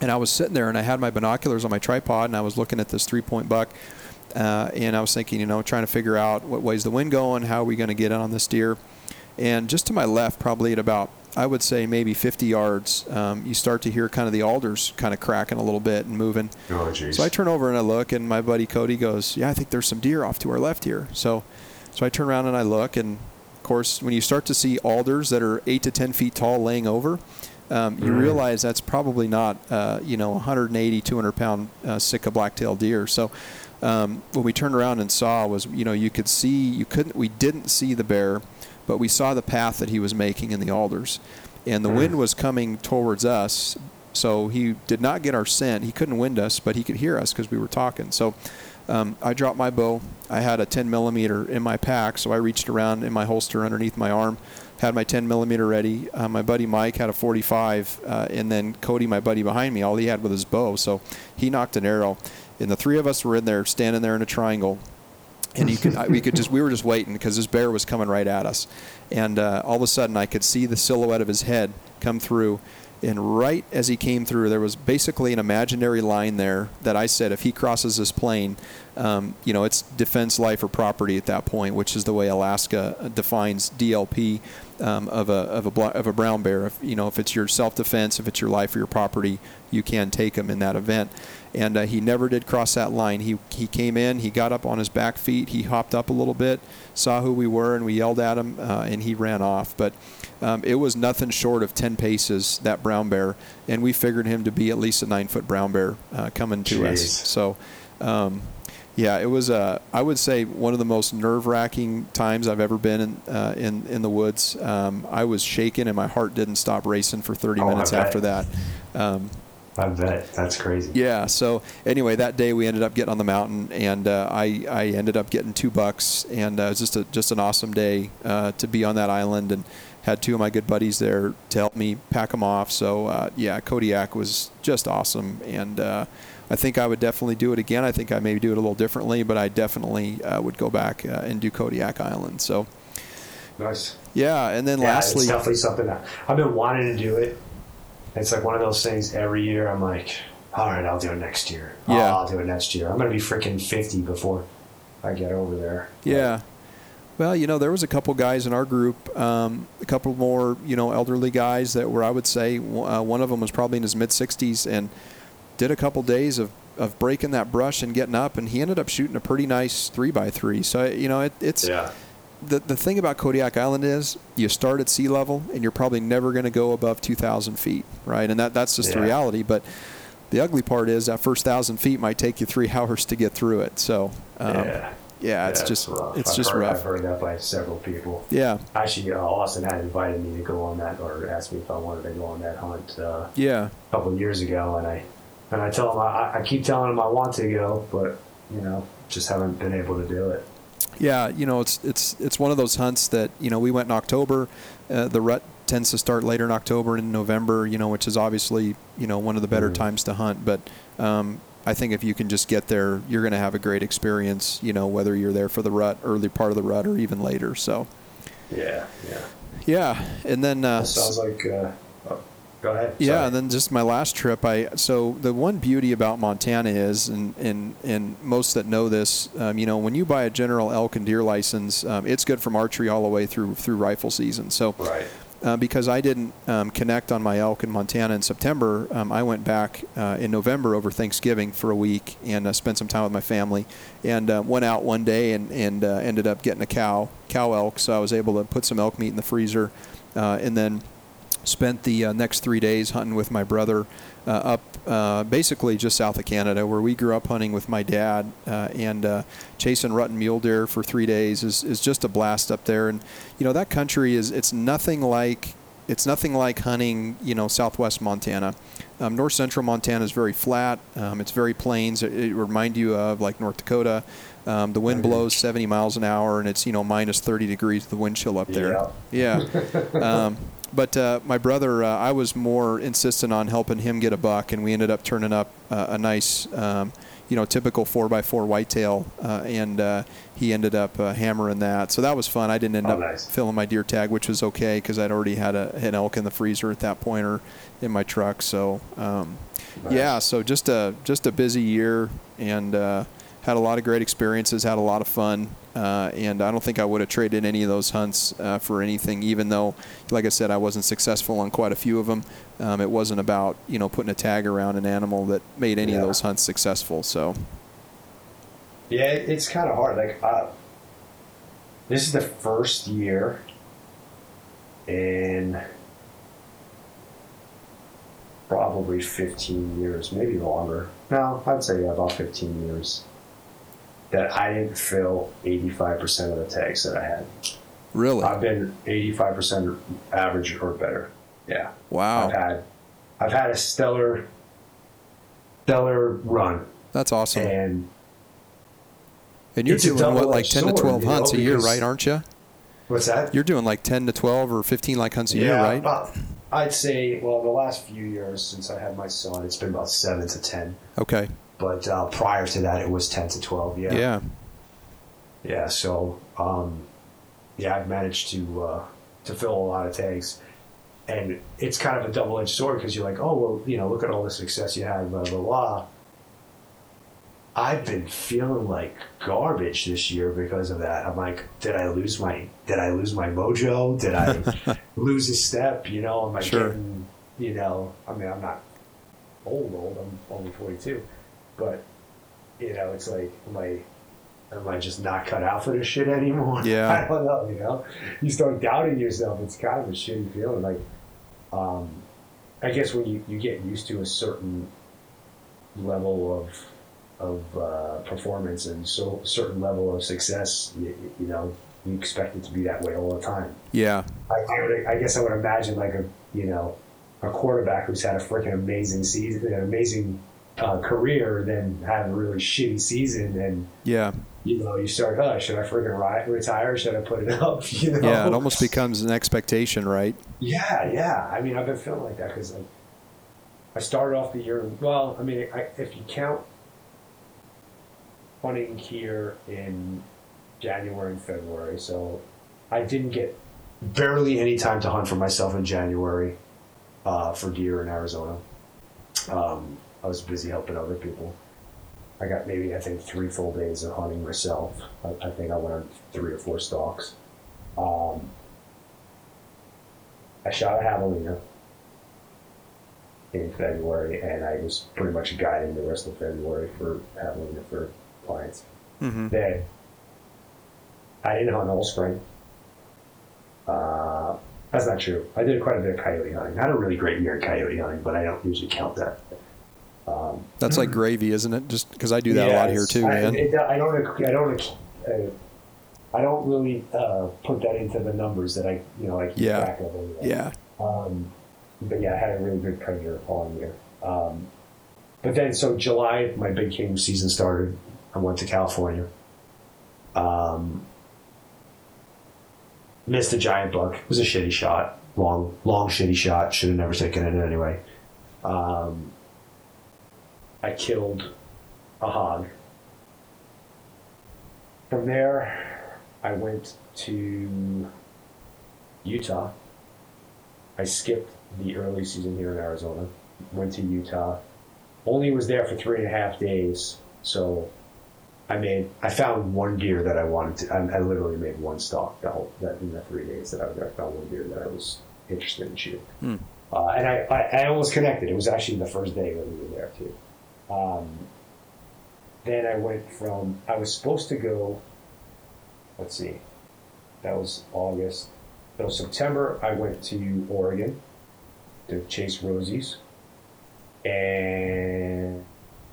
And I was sitting there and I had my binoculars on my tripod and I was looking at this three-point buck. Uh, and I was thinking, you know, trying to figure out what way's the wind going, how are we going to get on this deer. And just to my left, probably at about, I would say maybe 50 yards, um, you start to hear kind of the alders kind of cracking a little bit and moving. Oh. So I turn over and I look, and my buddy Cody goes, "Yeah, I think there's some deer off to our left here." So, so I turn around and I look, and of course, when you start to see alders that are eight to ten feet tall laying over, um, you Mm. realize that's probably not, uh, you know, 180, 200 pound uh, Sitka blacktail deer. So. Um, what we turned around and saw was, you know, you could see, you couldn't, we didn't see the bear, but we saw the path that he was making in the alders, and the Mm. wind was coming towards us, so he did not get our scent. He couldn't wind us, but he could hear us because we were talking. So um, I dropped my bow. I had a 10 millimeter in my pack, so I reached around in my holster underneath my arm, had my 10 millimeter ready. Uh, my buddy Mike had a 45, uh, and then Cody, my buddy behind me, all he had was his bow. So he nocked an arrow, and the three of us were in there, standing there in a triangle and you could [laughs] I- we could just we were just waiting because this bear was coming right at us, and uh, all of a sudden I could see the silhouette of his head come through, and right as he came through, there was basically an imaginary line there that I said if he crosses this plane, um, you know, it's defense, life, or property at that point, which is the way Alaska defines DLP um, of a of a of a brown bear. If you know if it's your self defense, if it's your life or your property, you can take him in that event. And uh, he never did cross that line. He he came in, he got up on his back feet, he hopped up a little bit, saw who we were, and we yelled at him, uh, and he ran off. But um, it was nothing short of 10 paces that brown bear, and we figured him to be at least a nine foot brown bear uh, coming to us. So. Um, yeah, it was. Uh, I would say one of the most nerve-wracking times I've ever been in uh, in in the woods. Um, I was shaking, and my heart didn't stop racing for 30 Oh, minutes bet. after that. Um, I bet. That's crazy. yeah. So anyway, that day we ended up getting on the mountain, and uh, I I ended up getting two bucks, and uh, it was just a just an awesome day uh, to be on that island, and had two of my good buddies there to help me pack them off. So uh, yeah, Kodiak was just awesome, and uh, I think I would definitely do it again. I think I maybe do it a little differently, but I definitely uh, would go back uh, and do Kodiak Island. So Nice. yeah, and then Yeah, lastly, it's definitely something that I've been wanting to do it. It's like one of those things every year. I'm like, all right, I'll do it next year. Oh, Yeah. I'll do it next year. I'm gonna be freaking 50 before I get over there. Yeah. Well, you know, there was a couple guys in our group, um, a couple more, you know, elderly guys that were, I would say, uh, one of them was probably in his mid 60s and did a couple days of, of breaking that brush and getting up, and he ended up shooting a pretty nice three by three. So, you know, it, it's Yeah. The the thing about Kodiak Island is you start at sea level and you're probably never going to go above 2,000 feet, right? And that that's just the reality. But the ugly part is that first thousand feet might take you three [laughs] hours to get through it. So um, yeah. yeah, it's Yeah, just rough. it's I've just heard, rough. I've heard that by several people. Yeah, Actually, uh, Austin had invited me to go on that, or asked me if I wanted to go on that hunt uh, yeah, a couple of years ago, and I and I tell him I, I keep telling him I want to go, but you know, just haven't been able to do it. Yeah. You know, it's it's it's one of those hunts that you know we went in October. Uh, the rut tends to start later in October and November. You know, which is obviously you know one of the better Mhm. times to hunt. But um, I think if you can just get there, you're going to have a great experience. You know, whether you're there for the rut, early part of the rut, or even later. So Yeah, yeah. yeah, and then uh, Sounds like. Uh, go ahead. Yeah, Sorry. and then just my last trip. I so the one beauty about Montana is, and and and most that know this, um, you know, when you buy a general elk and deer license, um, it's good from archery all the way through through rifle season. So right. uh, because I didn't um, connect on my elk in Montana in September, um, I went back uh, in November over Thanksgiving for a week and uh, spent some time with my family, and uh, went out one day and and uh, ended up getting a cow cow elk. So I was able to put some elk meat in the freezer, uh, and then spent the uh, next three days hunting with my brother uh, up uh, basically just south of Canada, where we grew up hunting with my dad, uh, and uh, chasing rut and mule deer for three days is, is just a blast up there. And you know that country is it's nothing like it's nothing like hunting you know southwest Montana. Um, north central Montana is very flat. Um, it's very plains. It, it remind you of like North Dakota. Um, the wind blows 70 miles an hour, and it's you know minus 30 degrees the wind chill up there. Yeah. [laughs] um, but uh, my brother, uh, I was more insistent on helping him get a buck, and we ended up turning up uh, a nice, um, you know, typical four by four whitetail, uh, and uh, he ended up uh, hammering that. So that was fun. I didn't end Oh, up nice. filling my deer tag, which was okay because I'd already had a, an elk in the freezer at that point or in my truck. So um, Nice. yeah, so just a just a busy year, and uh, had a lot of great experiences, had a lot of fun, uh, and I don't think I would have traded any of those hunts uh, for anything. Even though, like I said, I wasn't successful on quite a few of them. Um, it wasn't about you know putting a tag around an animal that made any of those hunts successful. So Yeah, it's kind of hard. Like, uh, this is the first year in probably 15 years, maybe longer. No, I'd say yeah, about 15 years. That I didn't fill 85% of the tags that I had. really, I've been 85% average or better. Yeah. wow, I've had, I've had a stellar, stellar run, that's awesome. and And you're doing what, like double-edged ten to sword, twelve you know, hunts a year, right? Aren't you? what's that? You're doing like ten to twelve or fifteen like hunts a year, right? about- I'd say, well, the last few years since I had my son, it's been about seven to ten. Okay. But uh, prior to that, it was ten to twelve. Yeah, Yeah. yeah. So, um, yeah, I've managed to uh, to fill a lot of tags, and it's kind of a double edged sword because you're like, oh well, you know, look at all the success you had, blah blah blah. I've been feeling like garbage this year because of that. I'm like, did I lose my did I lose my mojo? Did I [laughs] lose a step? You know, am I Sure. getting you know, I mean I'm not old old, I'm only forty two. But you know, it's like am I am I just not cut out for this shit anymore? [laughs] Yeah. I don't know, you know. You start doubting yourself, it's kind of a shitty feeling. Like um I guess when you, you get used to a certain level of of uh, performance and so certain level of success, you, you know, you expect it to be that way all the time. Yeah. I, I, would, I guess I would imagine like a you know a quarterback who's had a freaking amazing season, an amazing uh, career, then have a really shitty season, and Yeah. you know you start, oh, should I freaking ri- retire? Should I put it [laughs] up? You know? Yeah. It almost becomes an expectation, right? Yeah, yeah. I mean, I've been feeling like that because like, I started off the year. Well, I mean, I, if you count hunting here in January and February, so I didn't get barely any time to hunt for myself in January uh, for deer in Arizona. Um, I was busy helping other people. I got maybe I think three full days of hunting myself. I, I think I went on three or four stalks. Um, I shot a javelina in February, and I was pretty much guiding the rest of February for javelina for clients. Mm-hmm. Then I didn't hunt all spring. That's not true. I did quite a bit of coyote hunting. I had a really great year in coyote hunting, but I don't usually count that. Um, That's like [clears throat] gravy, isn't it? Just because I do that a lot here too, I, man. it- I don't. I don't. Uh, I don't really uh, put that into the numbers that I, you know, I keep Yeah. track of. Anyway. yeah. Um, but yeah, I had a really good predator calling year. Um, but then, so July, my big game season started. I went to California. Um, missed a giant buck. It was a shitty shot. Long, long, shitty shot. Should have never taken it anyway. Um, I killed a hog. From there, I went to Utah. I skipped the early season here in Arizona. Went to Utah. Only was there for three and a half days, so I made. I found one deer that I wanted to. I, I literally made one stalk the whole that in the three days that I was there. I found one deer that I was interested in shooting, Hmm. uh, and I, I I almost connected. It was actually the first day that we were there too. Um, then I went from. I was supposed to go. Let's see. That was August. So September, I went to Oregon to chase roosies, and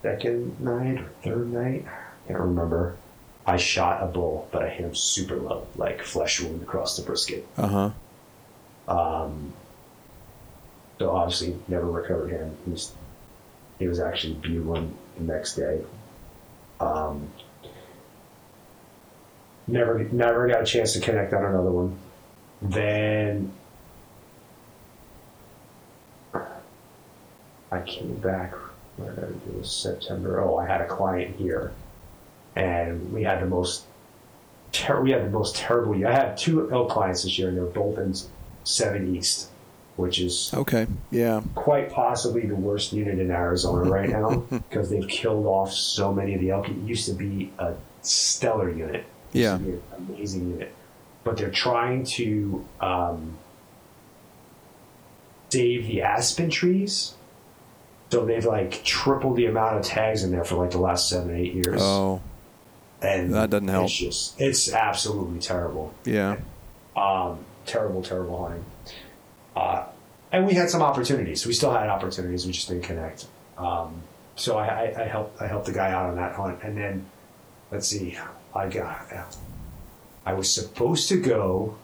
second night or third night, I can't remember. I shot a bull, but I hit him super low, like flesh wound across the brisket. Uh huh. Um, so obviously, never recovered him. He was, he was actually bugling the next day. Um, never, never got a chance to connect on another one. Then I came back. It was September. Oh, I had a client here, and we had the most. Ter- we had the most terrible year. I had two elk clients this year, and they were both in Seven East, which is Okay. Yeah. quite possibly the worst unit in Arizona right now [laughs] because they've killed off so many of the elk. It used to be a stellar unit. Yeah. to be an amazing unit. But they're trying to um, save the aspen trees. So they've like tripled the amount of tags in there for like the last seven, eight years. Oh. and that doesn't help. It's just, it's absolutely terrible. Yeah. Um, terrible, terrible hunting. Uh, and we had some opportunities. We still had opportunities. We just didn't connect. Um, so I, I, I helped. I helped the guy out on that hunt. And then, let's see. I got. I was supposed to go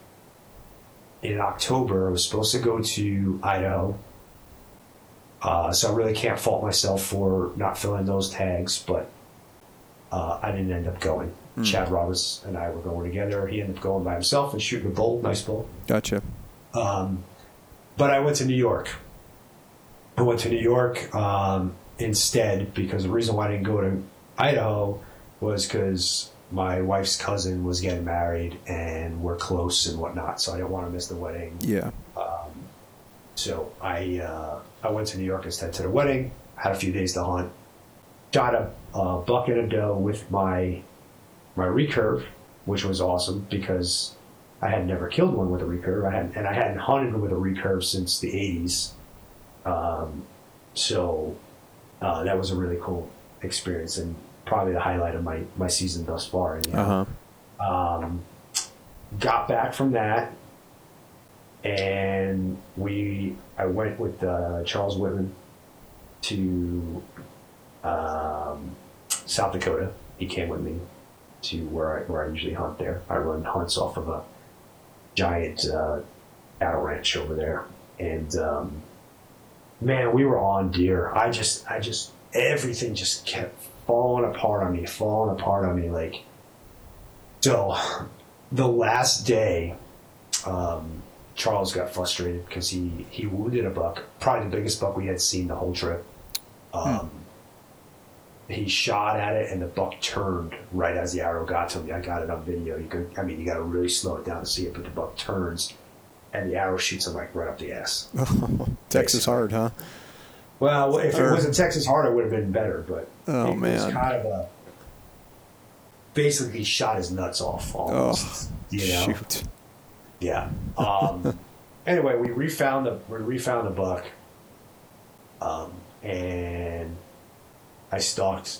in October. I was supposed to go to Idaho. Uh, so I really can't fault myself for not filling those tags, but uh, I didn't end up going. Chad Roberts and I were going together. He ended up going by himself and shooting a bull, nice bull. Gotcha. Um, but I went to New York. I went to New York um, instead because the reason why I didn't go to Idaho was because my wife's cousin was getting married and we're close and whatnot, so I didn't want to miss the wedding. Yeah. So I uh, I went to New York instead to the wedding. Had a few days to hunt. Shot a, a buck and a doe with my my recurve, which was awesome because I had never killed one with a recurve. I had and I hadn't hunted with a recurve since the '80s. Um, so uh, that was a really cool experience and probably the highlight of my my season thus far. anyhow. Uh huh. Um, got back from that, and we I went with uh, Charles Whitman to um, South Dakota. He came with me to where I where I usually hunt there. I run hunts off of a giant uh, cattle ranch over there, and um, man, we were on deer. I just I just everything just kept falling apart on me, falling apart on me like. So, the last day, um, Charles got frustrated because he, he wounded a buck, probably the biggest buck we had seen the whole trip. Um, He shot at it, and the buck turned right as the arrow got to me. I got it on video. You could, I mean, you got to really slow it down to see it, but the buck turns, and the arrow shoots him like right up the ass. [laughs] Texas heart, huh? Well, if it was in Texas heart, it would have been better. But Oh, it was man. kind of a basically shot his nuts off almost. you know, Oh, Shoot. yeah. Um, [laughs] anyway, we refound the we refound the buck, um, and I stalked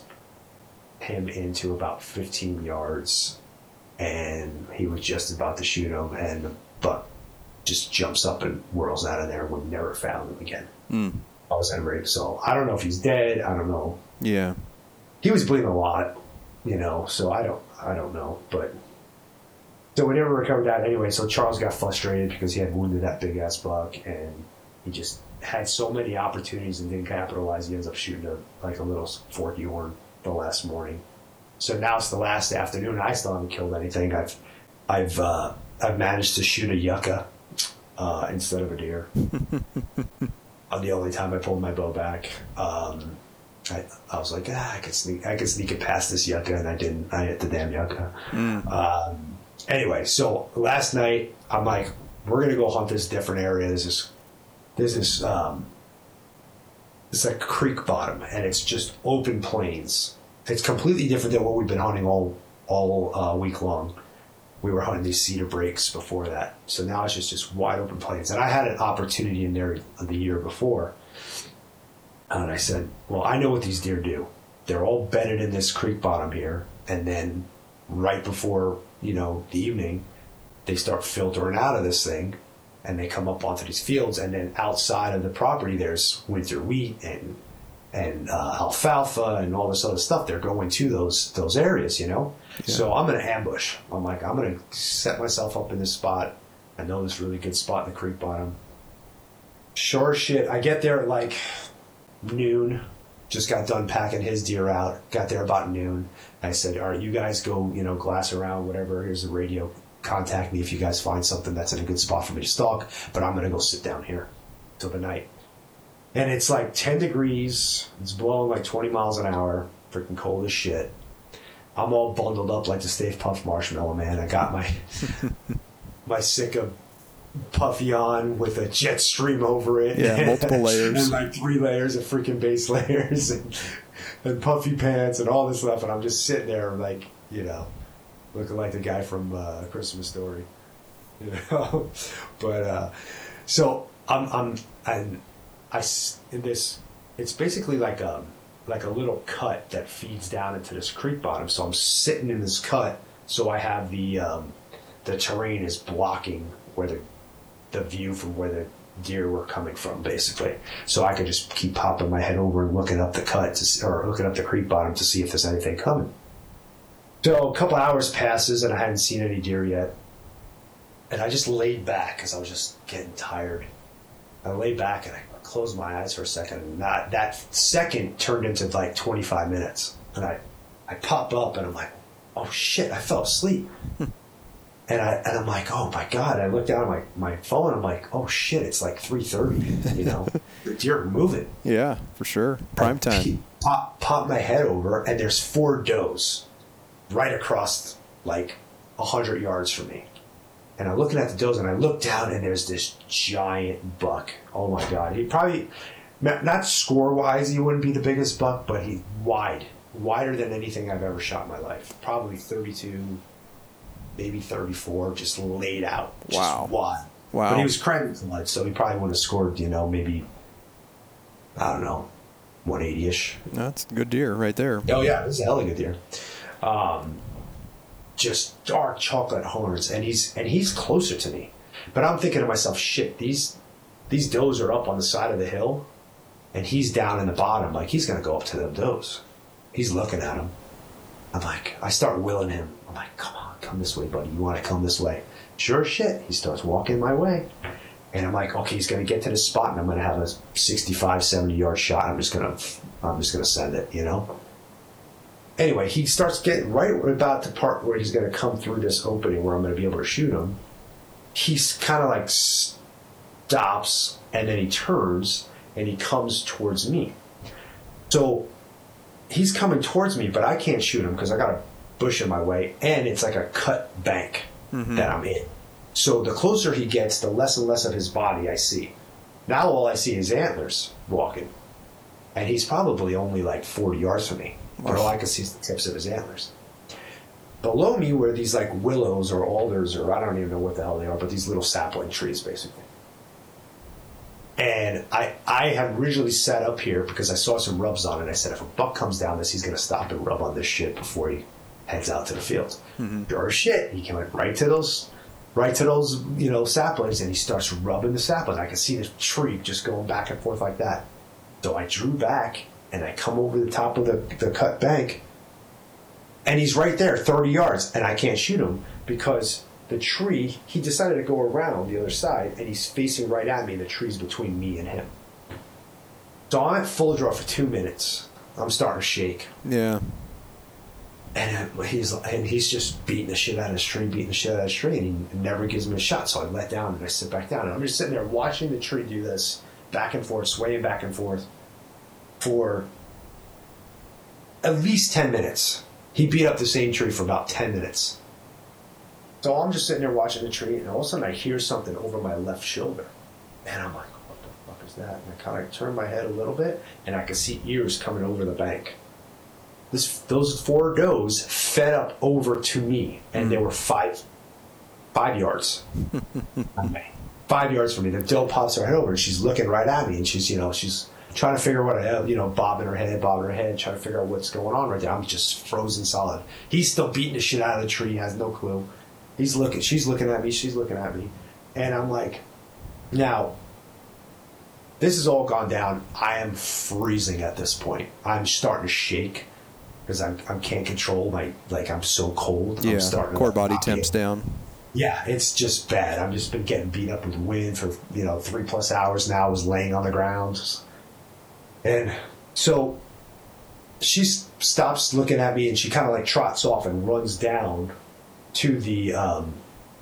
him into about 15 yards, and he was just about to shoot him, and the buck just jumps up and whirls out of there. We never found him again. Mm. I was Henry, so I don't know if he's dead. I don't know. Yeah. He was bleeding a lot, you know. So I don't, I don't know. But so we never recovered that anyway. So Charles got frustrated because he had wounded that big ass buck, and he just had so many opportunities and didn't capitalize. He ends up shooting a like a little forky horn the last morning. So now it's the last afternoon. I still haven't killed anything. I've, I've, uh, I've managed to shoot a yucca uh, instead of a deer. on [laughs] the only time I pulled my bow back. Um, I, I was like, ah, I could sneak, I could sneak it past this yucca, and I didn't. I hit the damn yucca. Um, anyway, so last night I'm like, we're gonna go hunt this different area. There's this, there's this, um, it's like creek bottom, and it's just open plains. It's completely different than what we've been hunting all all uh, week long. We were hunting these cedar breaks before that, so now it's just just wide open plains. And I had an opportunity in there the year before, and I said, "Well, I know what these deer do. They're all bedded in this creek bottom here, and then right before you know the evening, they start filtering out of this thing, and they come up onto these fields, and then outside of the property, there's winter wheat and and uh, alfalfa and all this other stuff. They're going to those those areas, you know. So I'm gonna ambush. I'm like, I'm gonna set myself up in this spot. I know this really good spot in the creek bottom. Sure shit, I get there at like noon. Just got done packing his deer out. Got there about noon. I said, "All right, you guys go, you know, glass around, whatever. Here's the radio. Contact me if you guys find something that's in a good spot for me to stalk. But I'm gonna go sit down here till the night." And it's like 10 degrees. It's blowing like 20 miles an hour. Freaking cold as shit. I'm all bundled up like the Stay Puft Marshmallow Man. I got my [laughs] my Sitka puffy on with a jet stream over it. Yeah, multiple [laughs] layers. and like three layers of freaking base [laughs] layers and, and puffy pants and all this stuff. And I'm just sitting there like, you know, looking like the guy from uh, Christmas Story. [laughs] You know? but uh, so I'm, I'm, I'm, I, in this, it's basically like a, like a little cut that feeds down into this creek bottom. So I'm sitting in this cut, so I have the um, the terrain is blocking where the the view from where the deer were coming from, basically. So I could just keep popping my head over and looking up the cut to, or looking up the creek bottom to see if there's anything coming. So a couple hours passes and I hadn't seen any deer yet, and I just laid back because I was just getting tired. I laid back and I closed my eyes for a second, and that, that second turned into like 25 minutes. And I, I pop up and I'm like, oh shit, I fell asleep. [laughs] and I and I'm like, oh my god! I look down at my, my phone. I'm like, oh shit, it's like 3:30. You know, the [laughs] deer are moving. Yeah, for sure. Prime I time. Pop, pop my head over, and there's four does right across like a hundred yards from me. And I'm looking at the does, and I look down, and there's this giant buck. Oh my god! He probably not score wise, he wouldn't be the biggest buck, but he wide, wider than anything I've ever shot in my life. Probably 32, maybe 34, just laid out. Just Wow. wide. Wow. But he was cranked blood, so he probably would have scored, you know, maybe I don't know, 180 ish. That's a good deer right there. Oh yeah, is a hell of a good deer. Um, just dark chocolate horns, and he's and he's closer to me. But I'm thinking to myself, shit, these these does are up on the side of the hill, and he's down in the bottom. Like he's gonna go up to them does. He's looking at him. I'm like, I start willing him. I'm like, come on, come this way, buddy. You want to come this way? Sure shit. He starts walking my way. And I'm like, okay, he's going to get to this spot and I'm going to have a 65, 70 yard shot. I'm just going to, I'm just going to send it, you know? Anyway, he starts getting right about the part where he's going to come through this opening where I'm going to be able to shoot him. He's kind of like stops and then he turns and he comes towards me. So he's coming towards me, but I can't shoot him because I got a bush in my way and it's like a cut bank mm-hmm. that I'm in. So the closer he gets, the less and less of his body I see. Now all I see is antlers walking. And he's probably only like 40 yards from me. But all I could see is the tips of his antlers. Below me were these like willows or alders or I don't even know what the hell they are, but these little sapling trees basically. And I I had originally sat up here because I saw some rubs on it. I said if a buck comes down this, he's gonna stop and rub on this shit before he heads out to the field. Mm-hmm. Sure as shit, he came right to those right to those you know saplings, and he starts rubbing the sapling. I could see the tree just going back and forth like that. So I drew back and I come over the top of the, the cut bank, and he's right there, 30 yards, and I can't shoot him because the tree, he decided to go around the other side, and he's facing right at me, and the tree's between me and him. So I'm at full draw for two minutes. I'm starting to shake. Yeah. And uh, he's and he's just beating the shit out of his tree, beating the shit out of his tree, and he never gives me a shot. So I let down and I sit back down. And I'm just sitting there watching the tree do this back and forth, swaying back and forth for at least 10 minutes. He beat up the same tree for about 10 minutes. So I'm just sitting there watching the tree, and all of a sudden I hear something over my left shoulder. And I'm like, what the fuck is that? And I kind of turn my head a little bit, and I can see ears coming over the bank. This, those four does fed up over to me, and they hmm. were five, five yards. [laughs] five yards from me. The doe pops her head over, and she's looking right at me, and she's, you know, she's trying to figure what I, have, you know, bobbing her head, bobbing her head, trying to figure out what's going on right there. I'm just frozen solid. He's still beating the shit out of the tree, has no clue. He's looking, she's looking at me, she's looking at me, and I'm like, now, this has all gone down. I am freezing at this point. I'm starting to shake because I'm, I can't control my like I'm so cold. Yeah. I'm starting Core to body temps it. down. Yeah, it's just bad. I've just been getting beat up with wind for you know three plus hours now. I was laying on the ground, and so she stops looking at me and she kind of like trots off and runs down to the um,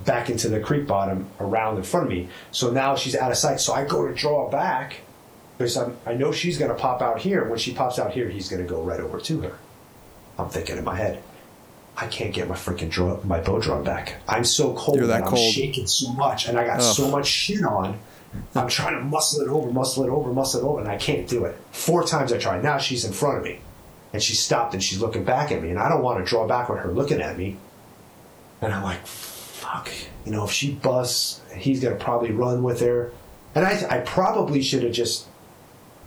back into the creek bottom around in front of me. So now she's out of sight. So I go to draw back because I'm, I know she's going to pop out here. When she pops out here, he's going to go right over to her. I'm thinking in my head, I can't get my freaking draw, my bow drawn back. I'm so cold You're that I'm cold. shaking so much, and I got Ugh. so much shit on. I'm trying to muscle it over, muscle it over, muscle it over, and I can't do it. Four times I tried. Now she's in front of me, and she stopped and she's looking back at me, and I don't want to draw back with her looking at me. And I'm like, fuck, you know, if she busts, he's gonna probably run with her, and I, I probably should have just,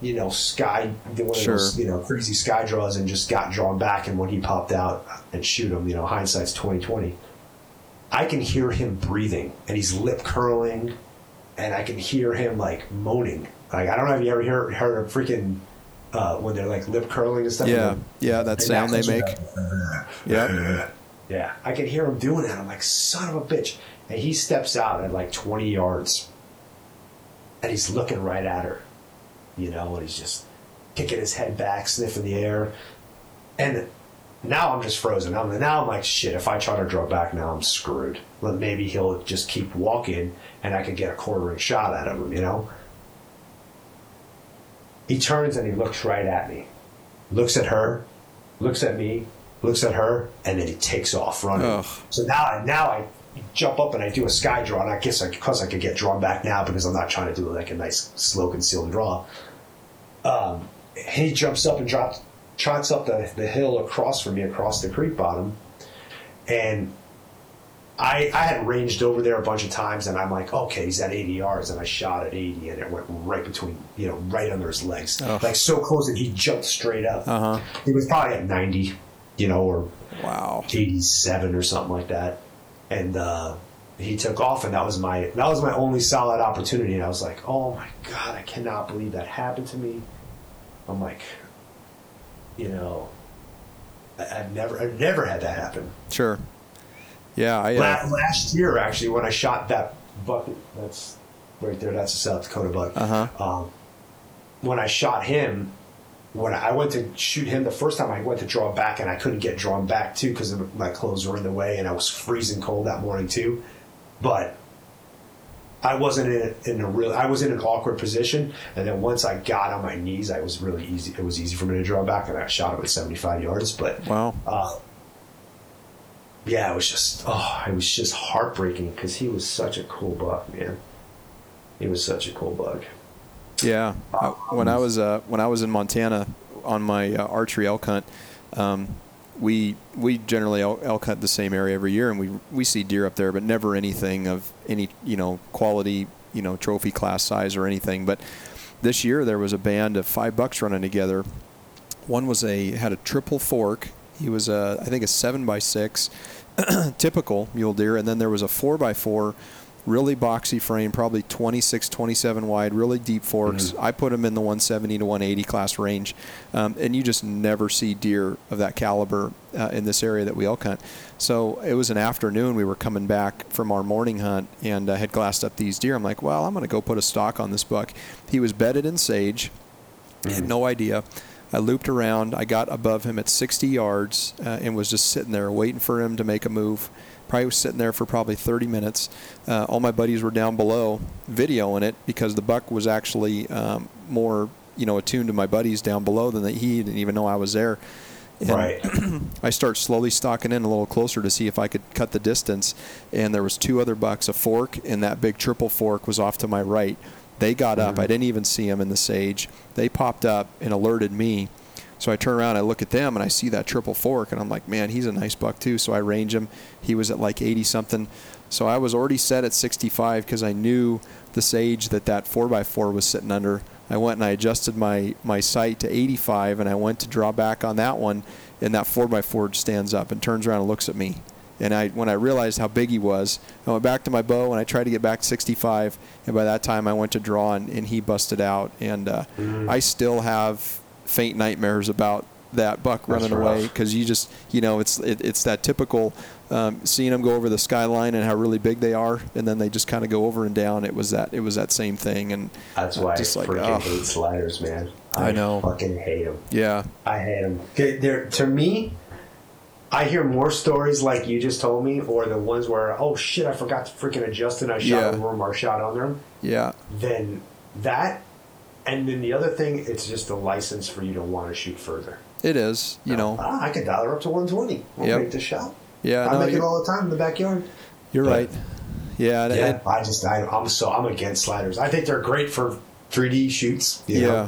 you know, sky one of Sure. those, you know, crazy sky draws and just got drawn back, and when he popped out and shoot him, you know, hindsight's twenty twenty. I can hear him breathing, and he's lip curling, and I can hear him like moaning. Like I don't know if you ever hear heard a freaking uh, when they're like lip curling and stuff. Yeah. and Yeah. That sound they make. what- Yep. [laughs] yeah, I can hear him doing that. I'm like, son of a bitch. And he steps out at like 20 yards and he's looking right at her, you know, and he's just kicking his head back, sniffing the air. And now I'm just frozen. I'm, now I'm like, shit, if I try to draw back now, I'm screwed. But maybe he'll just keep walking and I could get a quartering shot out of him, you know? He turns and he looks right at me, looks at her, looks at me, looks at her, and then he takes off running. Ugh. So now, I now I jump up and I do a sky draw, and I guess I, because I could get drawn back now because I'm not trying to do like a nice slow concealed draw. Um, he jumps up and drops, trots up the, the hill across from me, across the creek bottom, and I, I had ranged over there a bunch of times, and I'm like, okay, he's at 80 yards, and I shot at 80, and it went right between, you know, right under his legs, Ugh. like so close that he jumped straight up. Uh huh. He was probably at 90, you know, or Wow. 87 or something like that, and uh, he took off, and that was my that was my only solid opportunity, and I was like, oh my god, I cannot believe that happened to me. I'm like, you know, I, I've never I've never had that happen. Sure. Yeah. I. Uh, last year, actually, when I shot that buck, that's right there. That's a South Dakota buck. Uh-huh. Um, when I shot him, when I went to shoot him the first time, I went to draw back, and I couldn't get drawn back too because my clothes were in the way, and I was freezing cold that morning too. But I wasn't in a, in a real. I was in an awkward position, and then once I got on my knees, I was really easy. It was easy for me to draw back, and I shot him at seventy five yards. But wow. uh, yeah, it was just oh, it was just heartbreaking because he was such a cool buck, man. He was such a cool buck. Yeah. Uh, when I was uh, when I was in Montana on my uh, archery elk hunt, um, we we generally elk hunt the same area every year, and we we see deer up there, but never anything of any you know quality you know trophy class size or anything. But this year there was a band of five bucks running together. One was a had a triple fork. He was a I think a seven by six, [clears throat] typical mule deer, and then there was a four by four, really boxy frame, probably 26, 27 wide, really deep forks. I put them in the 170 to 180 class range, um, and you just never see deer of that caliber uh, in this area that we elk hunt. So it was an afternoon. We were coming back from our morning hunt and uh, had glassed up these deer. I'm like, well, I'm going to go put a stock on this buck. He was bedded in sage. I had no idea. I looped around. I got above him at 60 yards uh, and was just sitting there waiting for him to make a move. Probably was sitting there for probably 30 minutes. Uh, all my buddies were down below videoing it because the buck was actually um, more, you know, attuned to my buddies down below than that he didn't even know I was there. And Right. [clears throat] I start slowly stalking in a little closer to see if I could cut the distance. And there was two other bucks, a fork, and that big triple fork was off to my right. They got up. I mm-hmm. didn't even see them in the sage. They popped up and alerted me. So I turn around, I look at them, and I see that triple fork, and I'm like, man, he's a nice buck too. So I range him. He was at like 80 something. So I was already set at 65 because I knew the sage that that 4x4 was sitting under. I went and I adjusted my, my sight to 85, and I went to draw back on that one, and that 4x4 stands up and turns around and looks at me. And I, when I realized how big he was, I went back to my bow and I tried to get back to 65. And by that time, I went to draw and, and he busted out. And uh, I still have faint nightmares about that buck That's running away because you just, you know, it's it, it's that typical um, seeing them go over the skyline and how really big they are, and then they just kind of go over and down. It was that it was that same thing. And That's why just I like, freaking oh, hate sliders, man. I know. Fucking hate them. yeah, I hate them. They're, to me, I hear more stories like you just told me, or the ones where, oh shit, I forgot to freaking adjust and I shot Yeah. them or shot under them. yeah, Then that, and then the other thing, it's just a license for you to want to shoot further. it is. You know, ah, I could dial her up to 120. We'll Yep. make the shot. yeah, I no, make it all the time in the backyard. you're but- right. Yeah, Yeah, and- I just I, I'm so I'm against sliders. I think they're great for 3D shoots. you know, Yeah.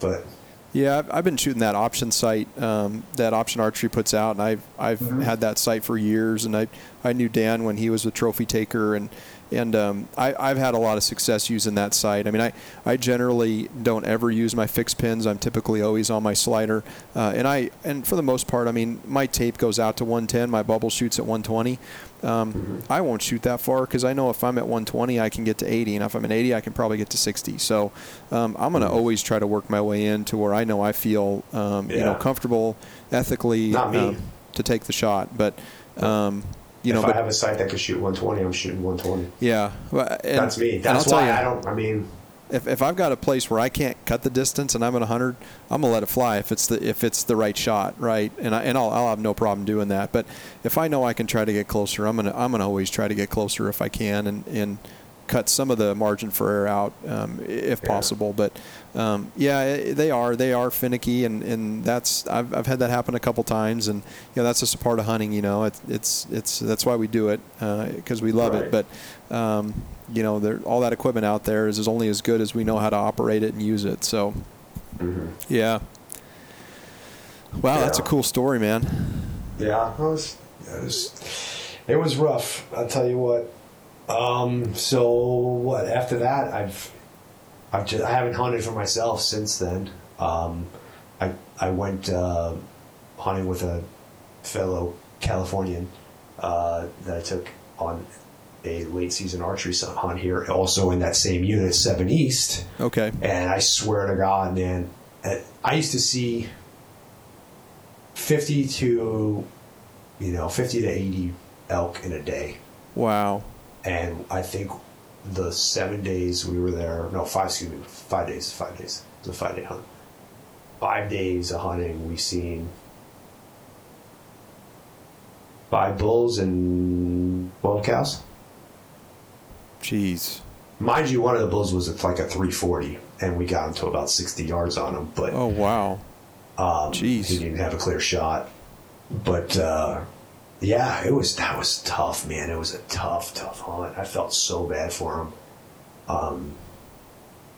but Yeah, I've, I've been shooting that option sight um, that Option Archery puts out, and I've I've Mm-hmm. had that sight for years, and I I knew Dan when he was a trophy taker, and and um, I I've had a lot of success using that sight. I mean, I I generally don't ever use my fixed pins. I'm typically always on my slider, uh, and I and for the most part, I mean, my tape goes out to 110, my bubble shoots at 120. Um, I won't shoot that far because I know if I'm at 120, I can get to 80, and if I'm at 80, I can probably get to 60. So um, I'm going to always try to work my way in to where I know I feel, um, you know, comfortable, ethically um, to take the shot. But um, you know, if but I have a sight that can shoot 120, I'm shooting 120. yeah, well, and, That's me. That's tell why you, I don't. I mean, if, if I've got a place where I can't cut the distance and I'm at 100, I'm gonna let it fly if it's the if it's the right shot, right? And I and I'll, I'll have no problem doing that. But if I know I can try to get closer, I'm gonna I'm gonna always try to get closer if I can and and cut some of the margin for error out um, if Yeah. possible. But um, yeah, they are they are finicky, and, and that's I've, I've had that happen a couple times, and you know that's just a part of hunting. You know, it's it's it's that's why we do it because we love it. But um, you know, there, all that equipment out there is, is only as good as we know how to operate it and use it. So, yeah. Wow, that's a cool story, man. yeah, it was, it was it was rough. I'll tell you what. Um, so what? After that, I've I've just I haven't hunted for myself since then. Um, I I went uh, hunting with a fellow Californian uh, that I took on a late season archery hunt here, also in that same unit, Seven East. Okay. And I swear to God, man, uh, I used to see 50 to, you know, 50 to 80 elk in a day. Wow. And I think the seven days we were there, no, five, excuse me, five days, five days. It was a five day hunt. Five days of hunting, we seen five bulls and 12 cows. Jeez. Mind you, one of the bulls was like a 340, and we got him to about 60 yards on him. But Oh wow. Um, Jeez. He didn't have a clear shot. But uh, yeah, it was that was tough, man. It was a tough, tough hunt. I felt so bad for him. Um,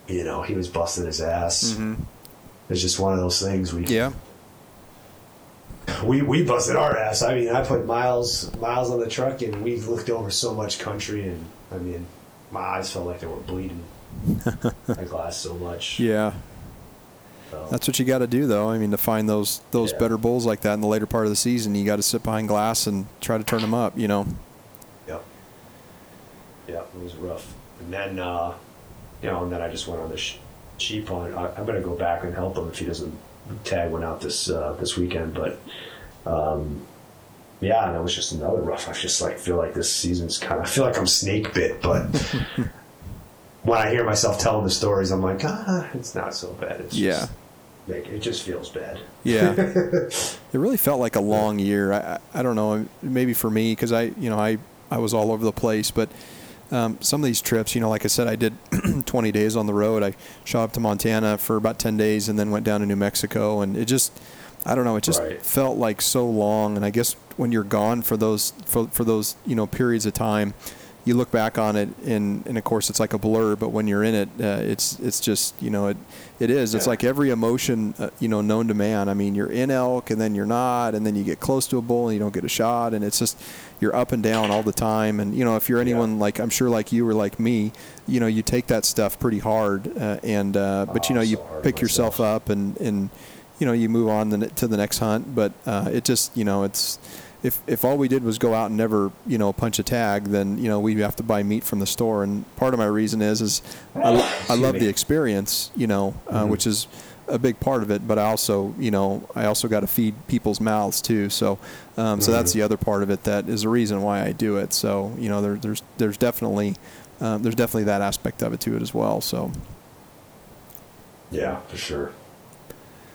you know, he was busting his ass. hmm It's just one of those things. We Yeah. we we busted our ass. I mean, I put miles miles on the truck, and we looked over so much country, and I mean, my eyes felt like they were bleeding. [laughs] I glassed so much. Yeah. So, That's what you got to do, though. I mean, to find those those Yeah. better bulls like that in the later part of the season, you got to sit behind glass and try to turn them up. You know. Yep. Yep, it was rough. And then, uh, you know, and then I just went on the sh- sheep hunt. I, I'm going to go back and help him if he doesn't tag one out this uh, this weekend. But um, yeah, and it was just another rough. I just like feel like this season's kind of. I feel like I'm snake bit, but [laughs] when I hear myself telling the stories, I'm like, ah, it's not so bad. It's Yeah. just, like, it just feels bad. Yeah. [laughs] it really felt like a long year. I, I don't know, maybe for me because I, you know, I I was all over the place, but um, some of these trips, you know, like I said, I did [clears throat] 20 days on the road. I shot up to Montana for about 10 days and then went down to New Mexico, and it just, I don't know, it just Right. felt like so long. And I guess when you're gone for those for, for those you know periods of time, you look back on it, and, and of course it's like a blur. But when you're in it, uh, it's it's just you know it it is. It's Yeah. like every emotion uh, you know known to man. I mean, you're in elk, and then you're not, and then you get close to a bull and you don't get a shot, and it's just you're up and down all the time. And you know, if you're anyone like I'm sure like you or like me, you know, you take that stuff pretty hard, uh, and uh, but you Oh, know, you so pick yourself up and and you know you move on the, to the next hunt. But uh, it just you know it's. If, if all we did was go out and never you know punch a tag, then you know we have to buy meat from the store. And part of my reason is is I, I love the experience, you know, uh, Mhm. which is a big part of it. But I also you know I also got to feed people's mouths too. So um, so that's Mhm. the other part of it that is the reason why I do it. So you know there, there's there's definitely um, there's definitely that aspect of it to it as well. So Yeah, for sure.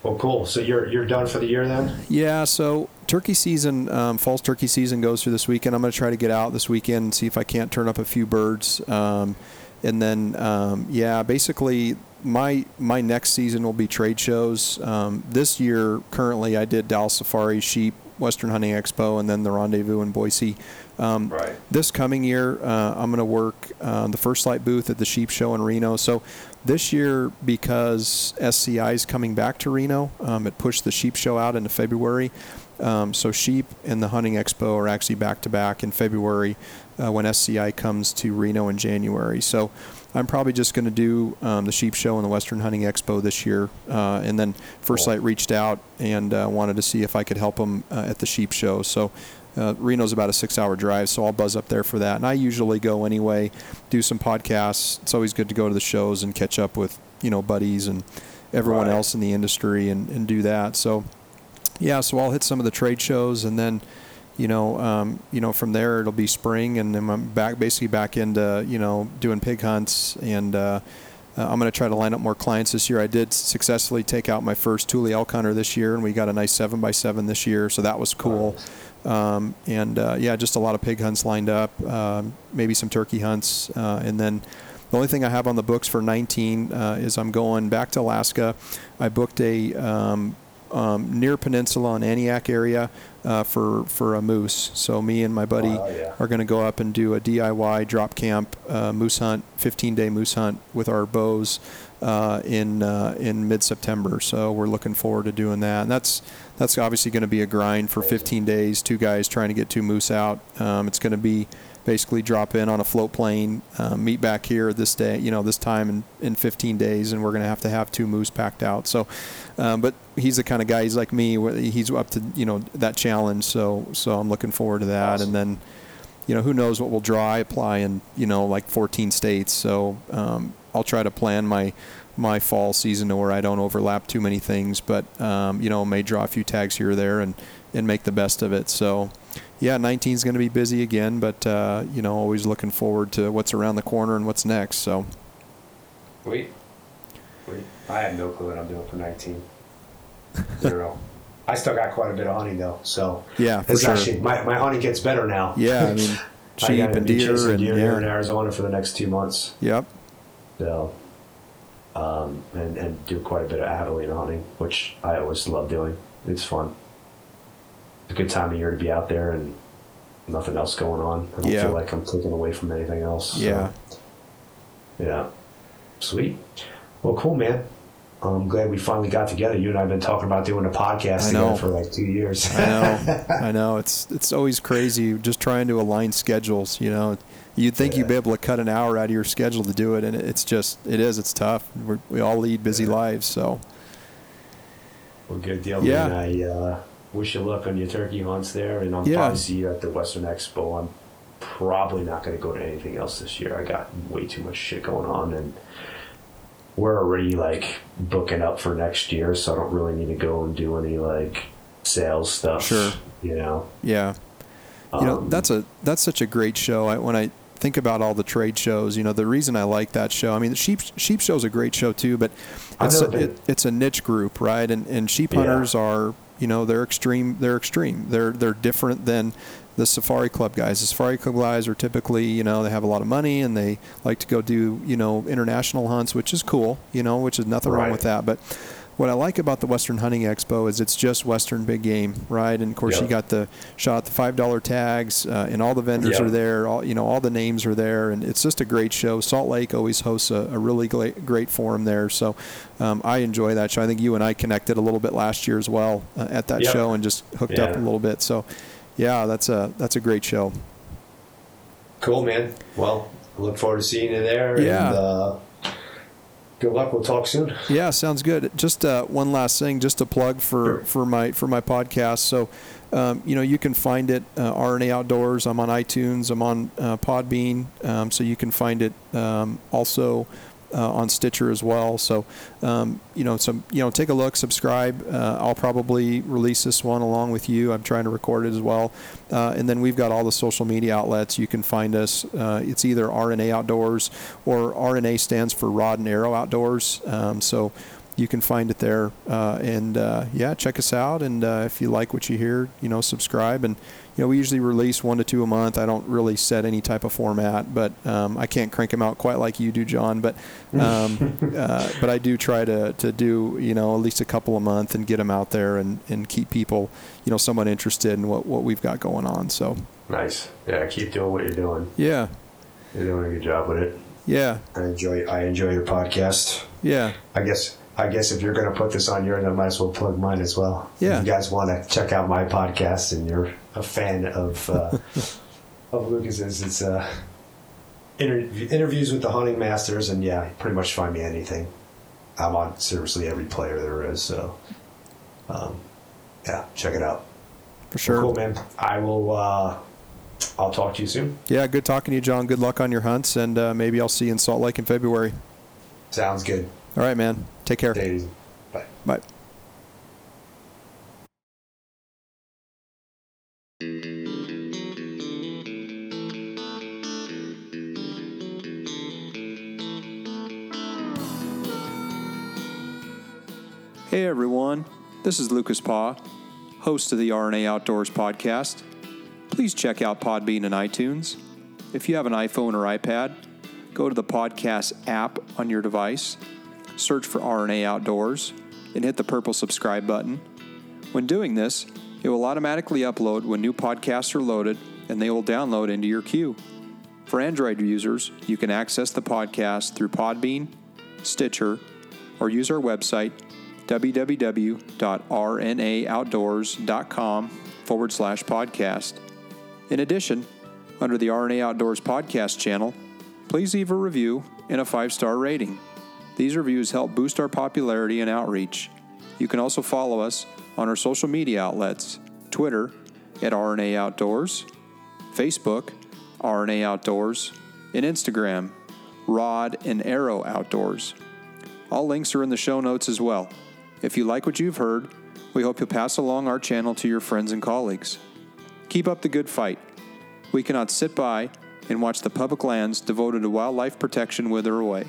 Well, cool. So you're you're done for the year then? Yeah, so turkey season, um, false turkey season goes through this weekend. I'm going to try to get out this weekend and see if I can't turn up a few birds. Um, and then, um, yeah, basically my my next season will be trade shows. Um, this year, currently, I did Dallas Safari, Sheep, Western Hunting Expo, and then the Rendezvous in Boise. Um, Right. this coming year, uh, I'm going to work uh, the First Lite booth at the Sheep Show in Reno. So this year, because SCI is coming back to Reno, um, it pushed the Sheep Show out into February. Um, so Sheep and the Hunting Expo are actually back to back in February uh, when SCI comes to Reno in January. So I'm probably just going to do um, the Sheep Show and the Western Hunting Expo this year. Uh, and then First. Lite reached out and uh, wanted to see if I could help them uh, at the Sheep Show. So uh, Reno's about a six-hour drive, so I'll buzz up there for that. And I usually go anyway, do some podcasts. It's always good to go to the shows and catch up with you know buddies and everyone Right. else in the industry and, and do that. So yeah, so I'll hit some of the trade shows and then you know um, you know from there it'll be spring and then I'm back basically back into you know doing pig hunts and. Uh, uh, I'm going to try to line up more clients this year. I did successfully take out my first Tule elk hunter this year, and we got a nice seven by seven this year, so that was cool. Um, and uh, yeah, just a lot of pig hunts lined up, um, maybe some turkey hunts, uh, and then the only thing I have on the books for 19 uh, is I'm going back to Alaska. I booked a um, um, near peninsula in Antioch area uh, for for a moose. So me and my buddy Oh, yeah. are going to go up and do a DIY drop camp uh, moose hunt, 15 day moose hunt with our bows uh, in uh, in mid September. So we're looking forward to doing that. And that's that's obviously going to be a grind for 15 days. Two guys trying to get two moose out. Um, it's going to be basically drop in on a float plane, uh, meet back here this day, you know, this time in, in 15 days, and we're going to have to have two moose packed out. So, um, but he's the kind of guy. He's like me. He's up to you know that challenge. So so I'm looking forward to that. Awesome. And then, you know, who knows what will draw. I apply in you know like 14 states. So um, I'll try to plan my my fall season to where I don't overlap too many things. But um, you know, may draw a few tags here or there and and make the best of it. So. Yeah, 19 is going to be busy again, but uh, you know, always looking forward to what's around the corner and what's next. So, Wait. Wait. I have no clue what I'm doing for 19. [laughs] Zero. I still got quite a bit of hunting though, so yeah, for sure. actually my, my hunting gets better now. yeah, I [laughs] mean, I sheep gotta and deer and deer here in Arizona for the next two months. yep, So, um, and and do quite a bit of javelina hunting, which I always love doing. It's fun. It's a good time of year to be out there and nothing else going on. I don't Yeah. feel like I'm taken away from anything else. so, yeah, yeah. Sweet. Well, cool, man. I'm glad we finally got together. You and I have been talking about doing a podcast together for like two years. I know, [laughs] I know. It's it's always crazy just trying to align schedules. You know, you'd think you'd be able to cut an hour out of your schedule to do it, and it's just it is. It's tough. We're, we all lead busy Yeah. lives, so Well, good deal, Yeah. man. I uh, wish you luck on your turkey hunts there, and I'll Yeah. probably see you at the Western Expo. I'm probably not going to go to anything else this year. I got way too much shit going on, and we're already like booking up for next year, so I don't really need to go and do any like sales stuff. Sure. You know. Yeah. You know, Um, that's a that's such a great show. I, when I think about all the trade shows, you know, the reason I like that show. I mean, the sheep sheep show's a great show too, but it's a, it, it's a niche group, right? And and sheep Yeah. hunters are, you know, they're extreme. They're extreme. They're they're different than the safari club guys. The safari club guys are typically, you know, they have a lot of money and they like to go do, you know, international hunts, which is cool, you know, which is nothing wrong with that. But what I like about the Western Hunting Expo is it's just Western big game, right? And of course, Yep. you got the shot the five dollar tags, uh, and all the vendors Yep. are there. All you know, all the names are there, and it's just a great show. Salt Lake always hosts a, a really great, great forum there, so um, I enjoy that show. I think you and I connected a little bit last year as well uh, at that Yep. show and just hooked up a little bit. So, yeah, that's a that's a great show. Cool, man. Well, I look forward to seeing you there. Yeah. And, uh, good luck. We'll talk soon. Yeah, sounds good. Just uh, one last thing, just a plug for, Sure. for my for my podcast. So, um, you know, you can find it uh, RNA Outdoors. I'm on iTunes. I'm on uh, Podbean. Um, so you can find it um, also uh, on Stitcher as well. So, um, you know, some you know, take a look, subscribe. Uh, I'll probably release this one along with you. I'm trying to record it as well. Uh, and then we've got all the social media outlets. You can find us. Uh, it's either RNA Outdoors or RNA stands for Rod and Arrow Outdoors. Um, so you can find it there. Uh, and uh, yeah, check us out. And if you like what you hear, you know, subscribe. And you know, we usually release one to two a month. I don't really set any type of format, but um, I can't crank them out quite like you do, John. But [laughs] um, uh, but I do try to, to do you know at least a couple a month and get them out there and, and keep people you know somewhat interested in what, what we've got going on. So Nice. Yeah, keep doing what you're doing. yeah, You're doing a good job with it. yeah, I enjoy. I enjoy your podcast. yeah, I guess. I guess if you're going to put this on yours, I might as well plug mine as well. Yeah. If you guys want to check out my podcast and you're a fan of uh, [laughs] of Lucas's, it's uh, interview, interviews with the hunting masters, and yeah, pretty much find me anything. I'm on seriously every player there is. So, um, yeah, check it out. for sure. Cool, man. I will. Uh, I'll talk to you soon. Yeah, good talking to you, John. Good luck on your hunts, and uh, maybe I'll see you in Salt Lake in February. Sounds good. All right, man. Take care. Take it easy. Bye. Bye. Hey everyone, this is Lucas Paw, host of the RNA Outdoors podcast. Please check out Podbean and iTunes. If you have an iPhone or iPad, go to the podcast app on your device, search for RNA Outdoors, and hit the purple subscribe button. When doing this, it will automatically upload when new podcasts are loaded and they will download into your queue. For Android users, you can access the podcast through Podbean, Stitcher, or use our website www.rnaoutdoors.com forward slash podcast. In addition, under the RNA Outdoors podcast channel, please leave a review and a five star rating. These reviews help boost our popularity and outreach. You can also follow us on our social media outlets Twitter at RNA Outdoors, Facebook, RNA Outdoors, and Instagram, Rod and Arrow Outdoors. All links are in the show notes as well. If you like what you've heard, we hope you'll pass along our channel to your friends and colleagues. Keep up the good fight. We cannot sit by and watch the public lands devoted to wildlife protection wither away.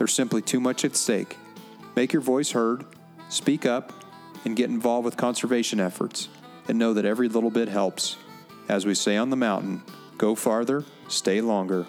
There's simply too much at stake. Make your voice heard, speak up, and get involved with conservation efforts, and know that every little bit helps. As we say on the mountain, go farther, stay longer.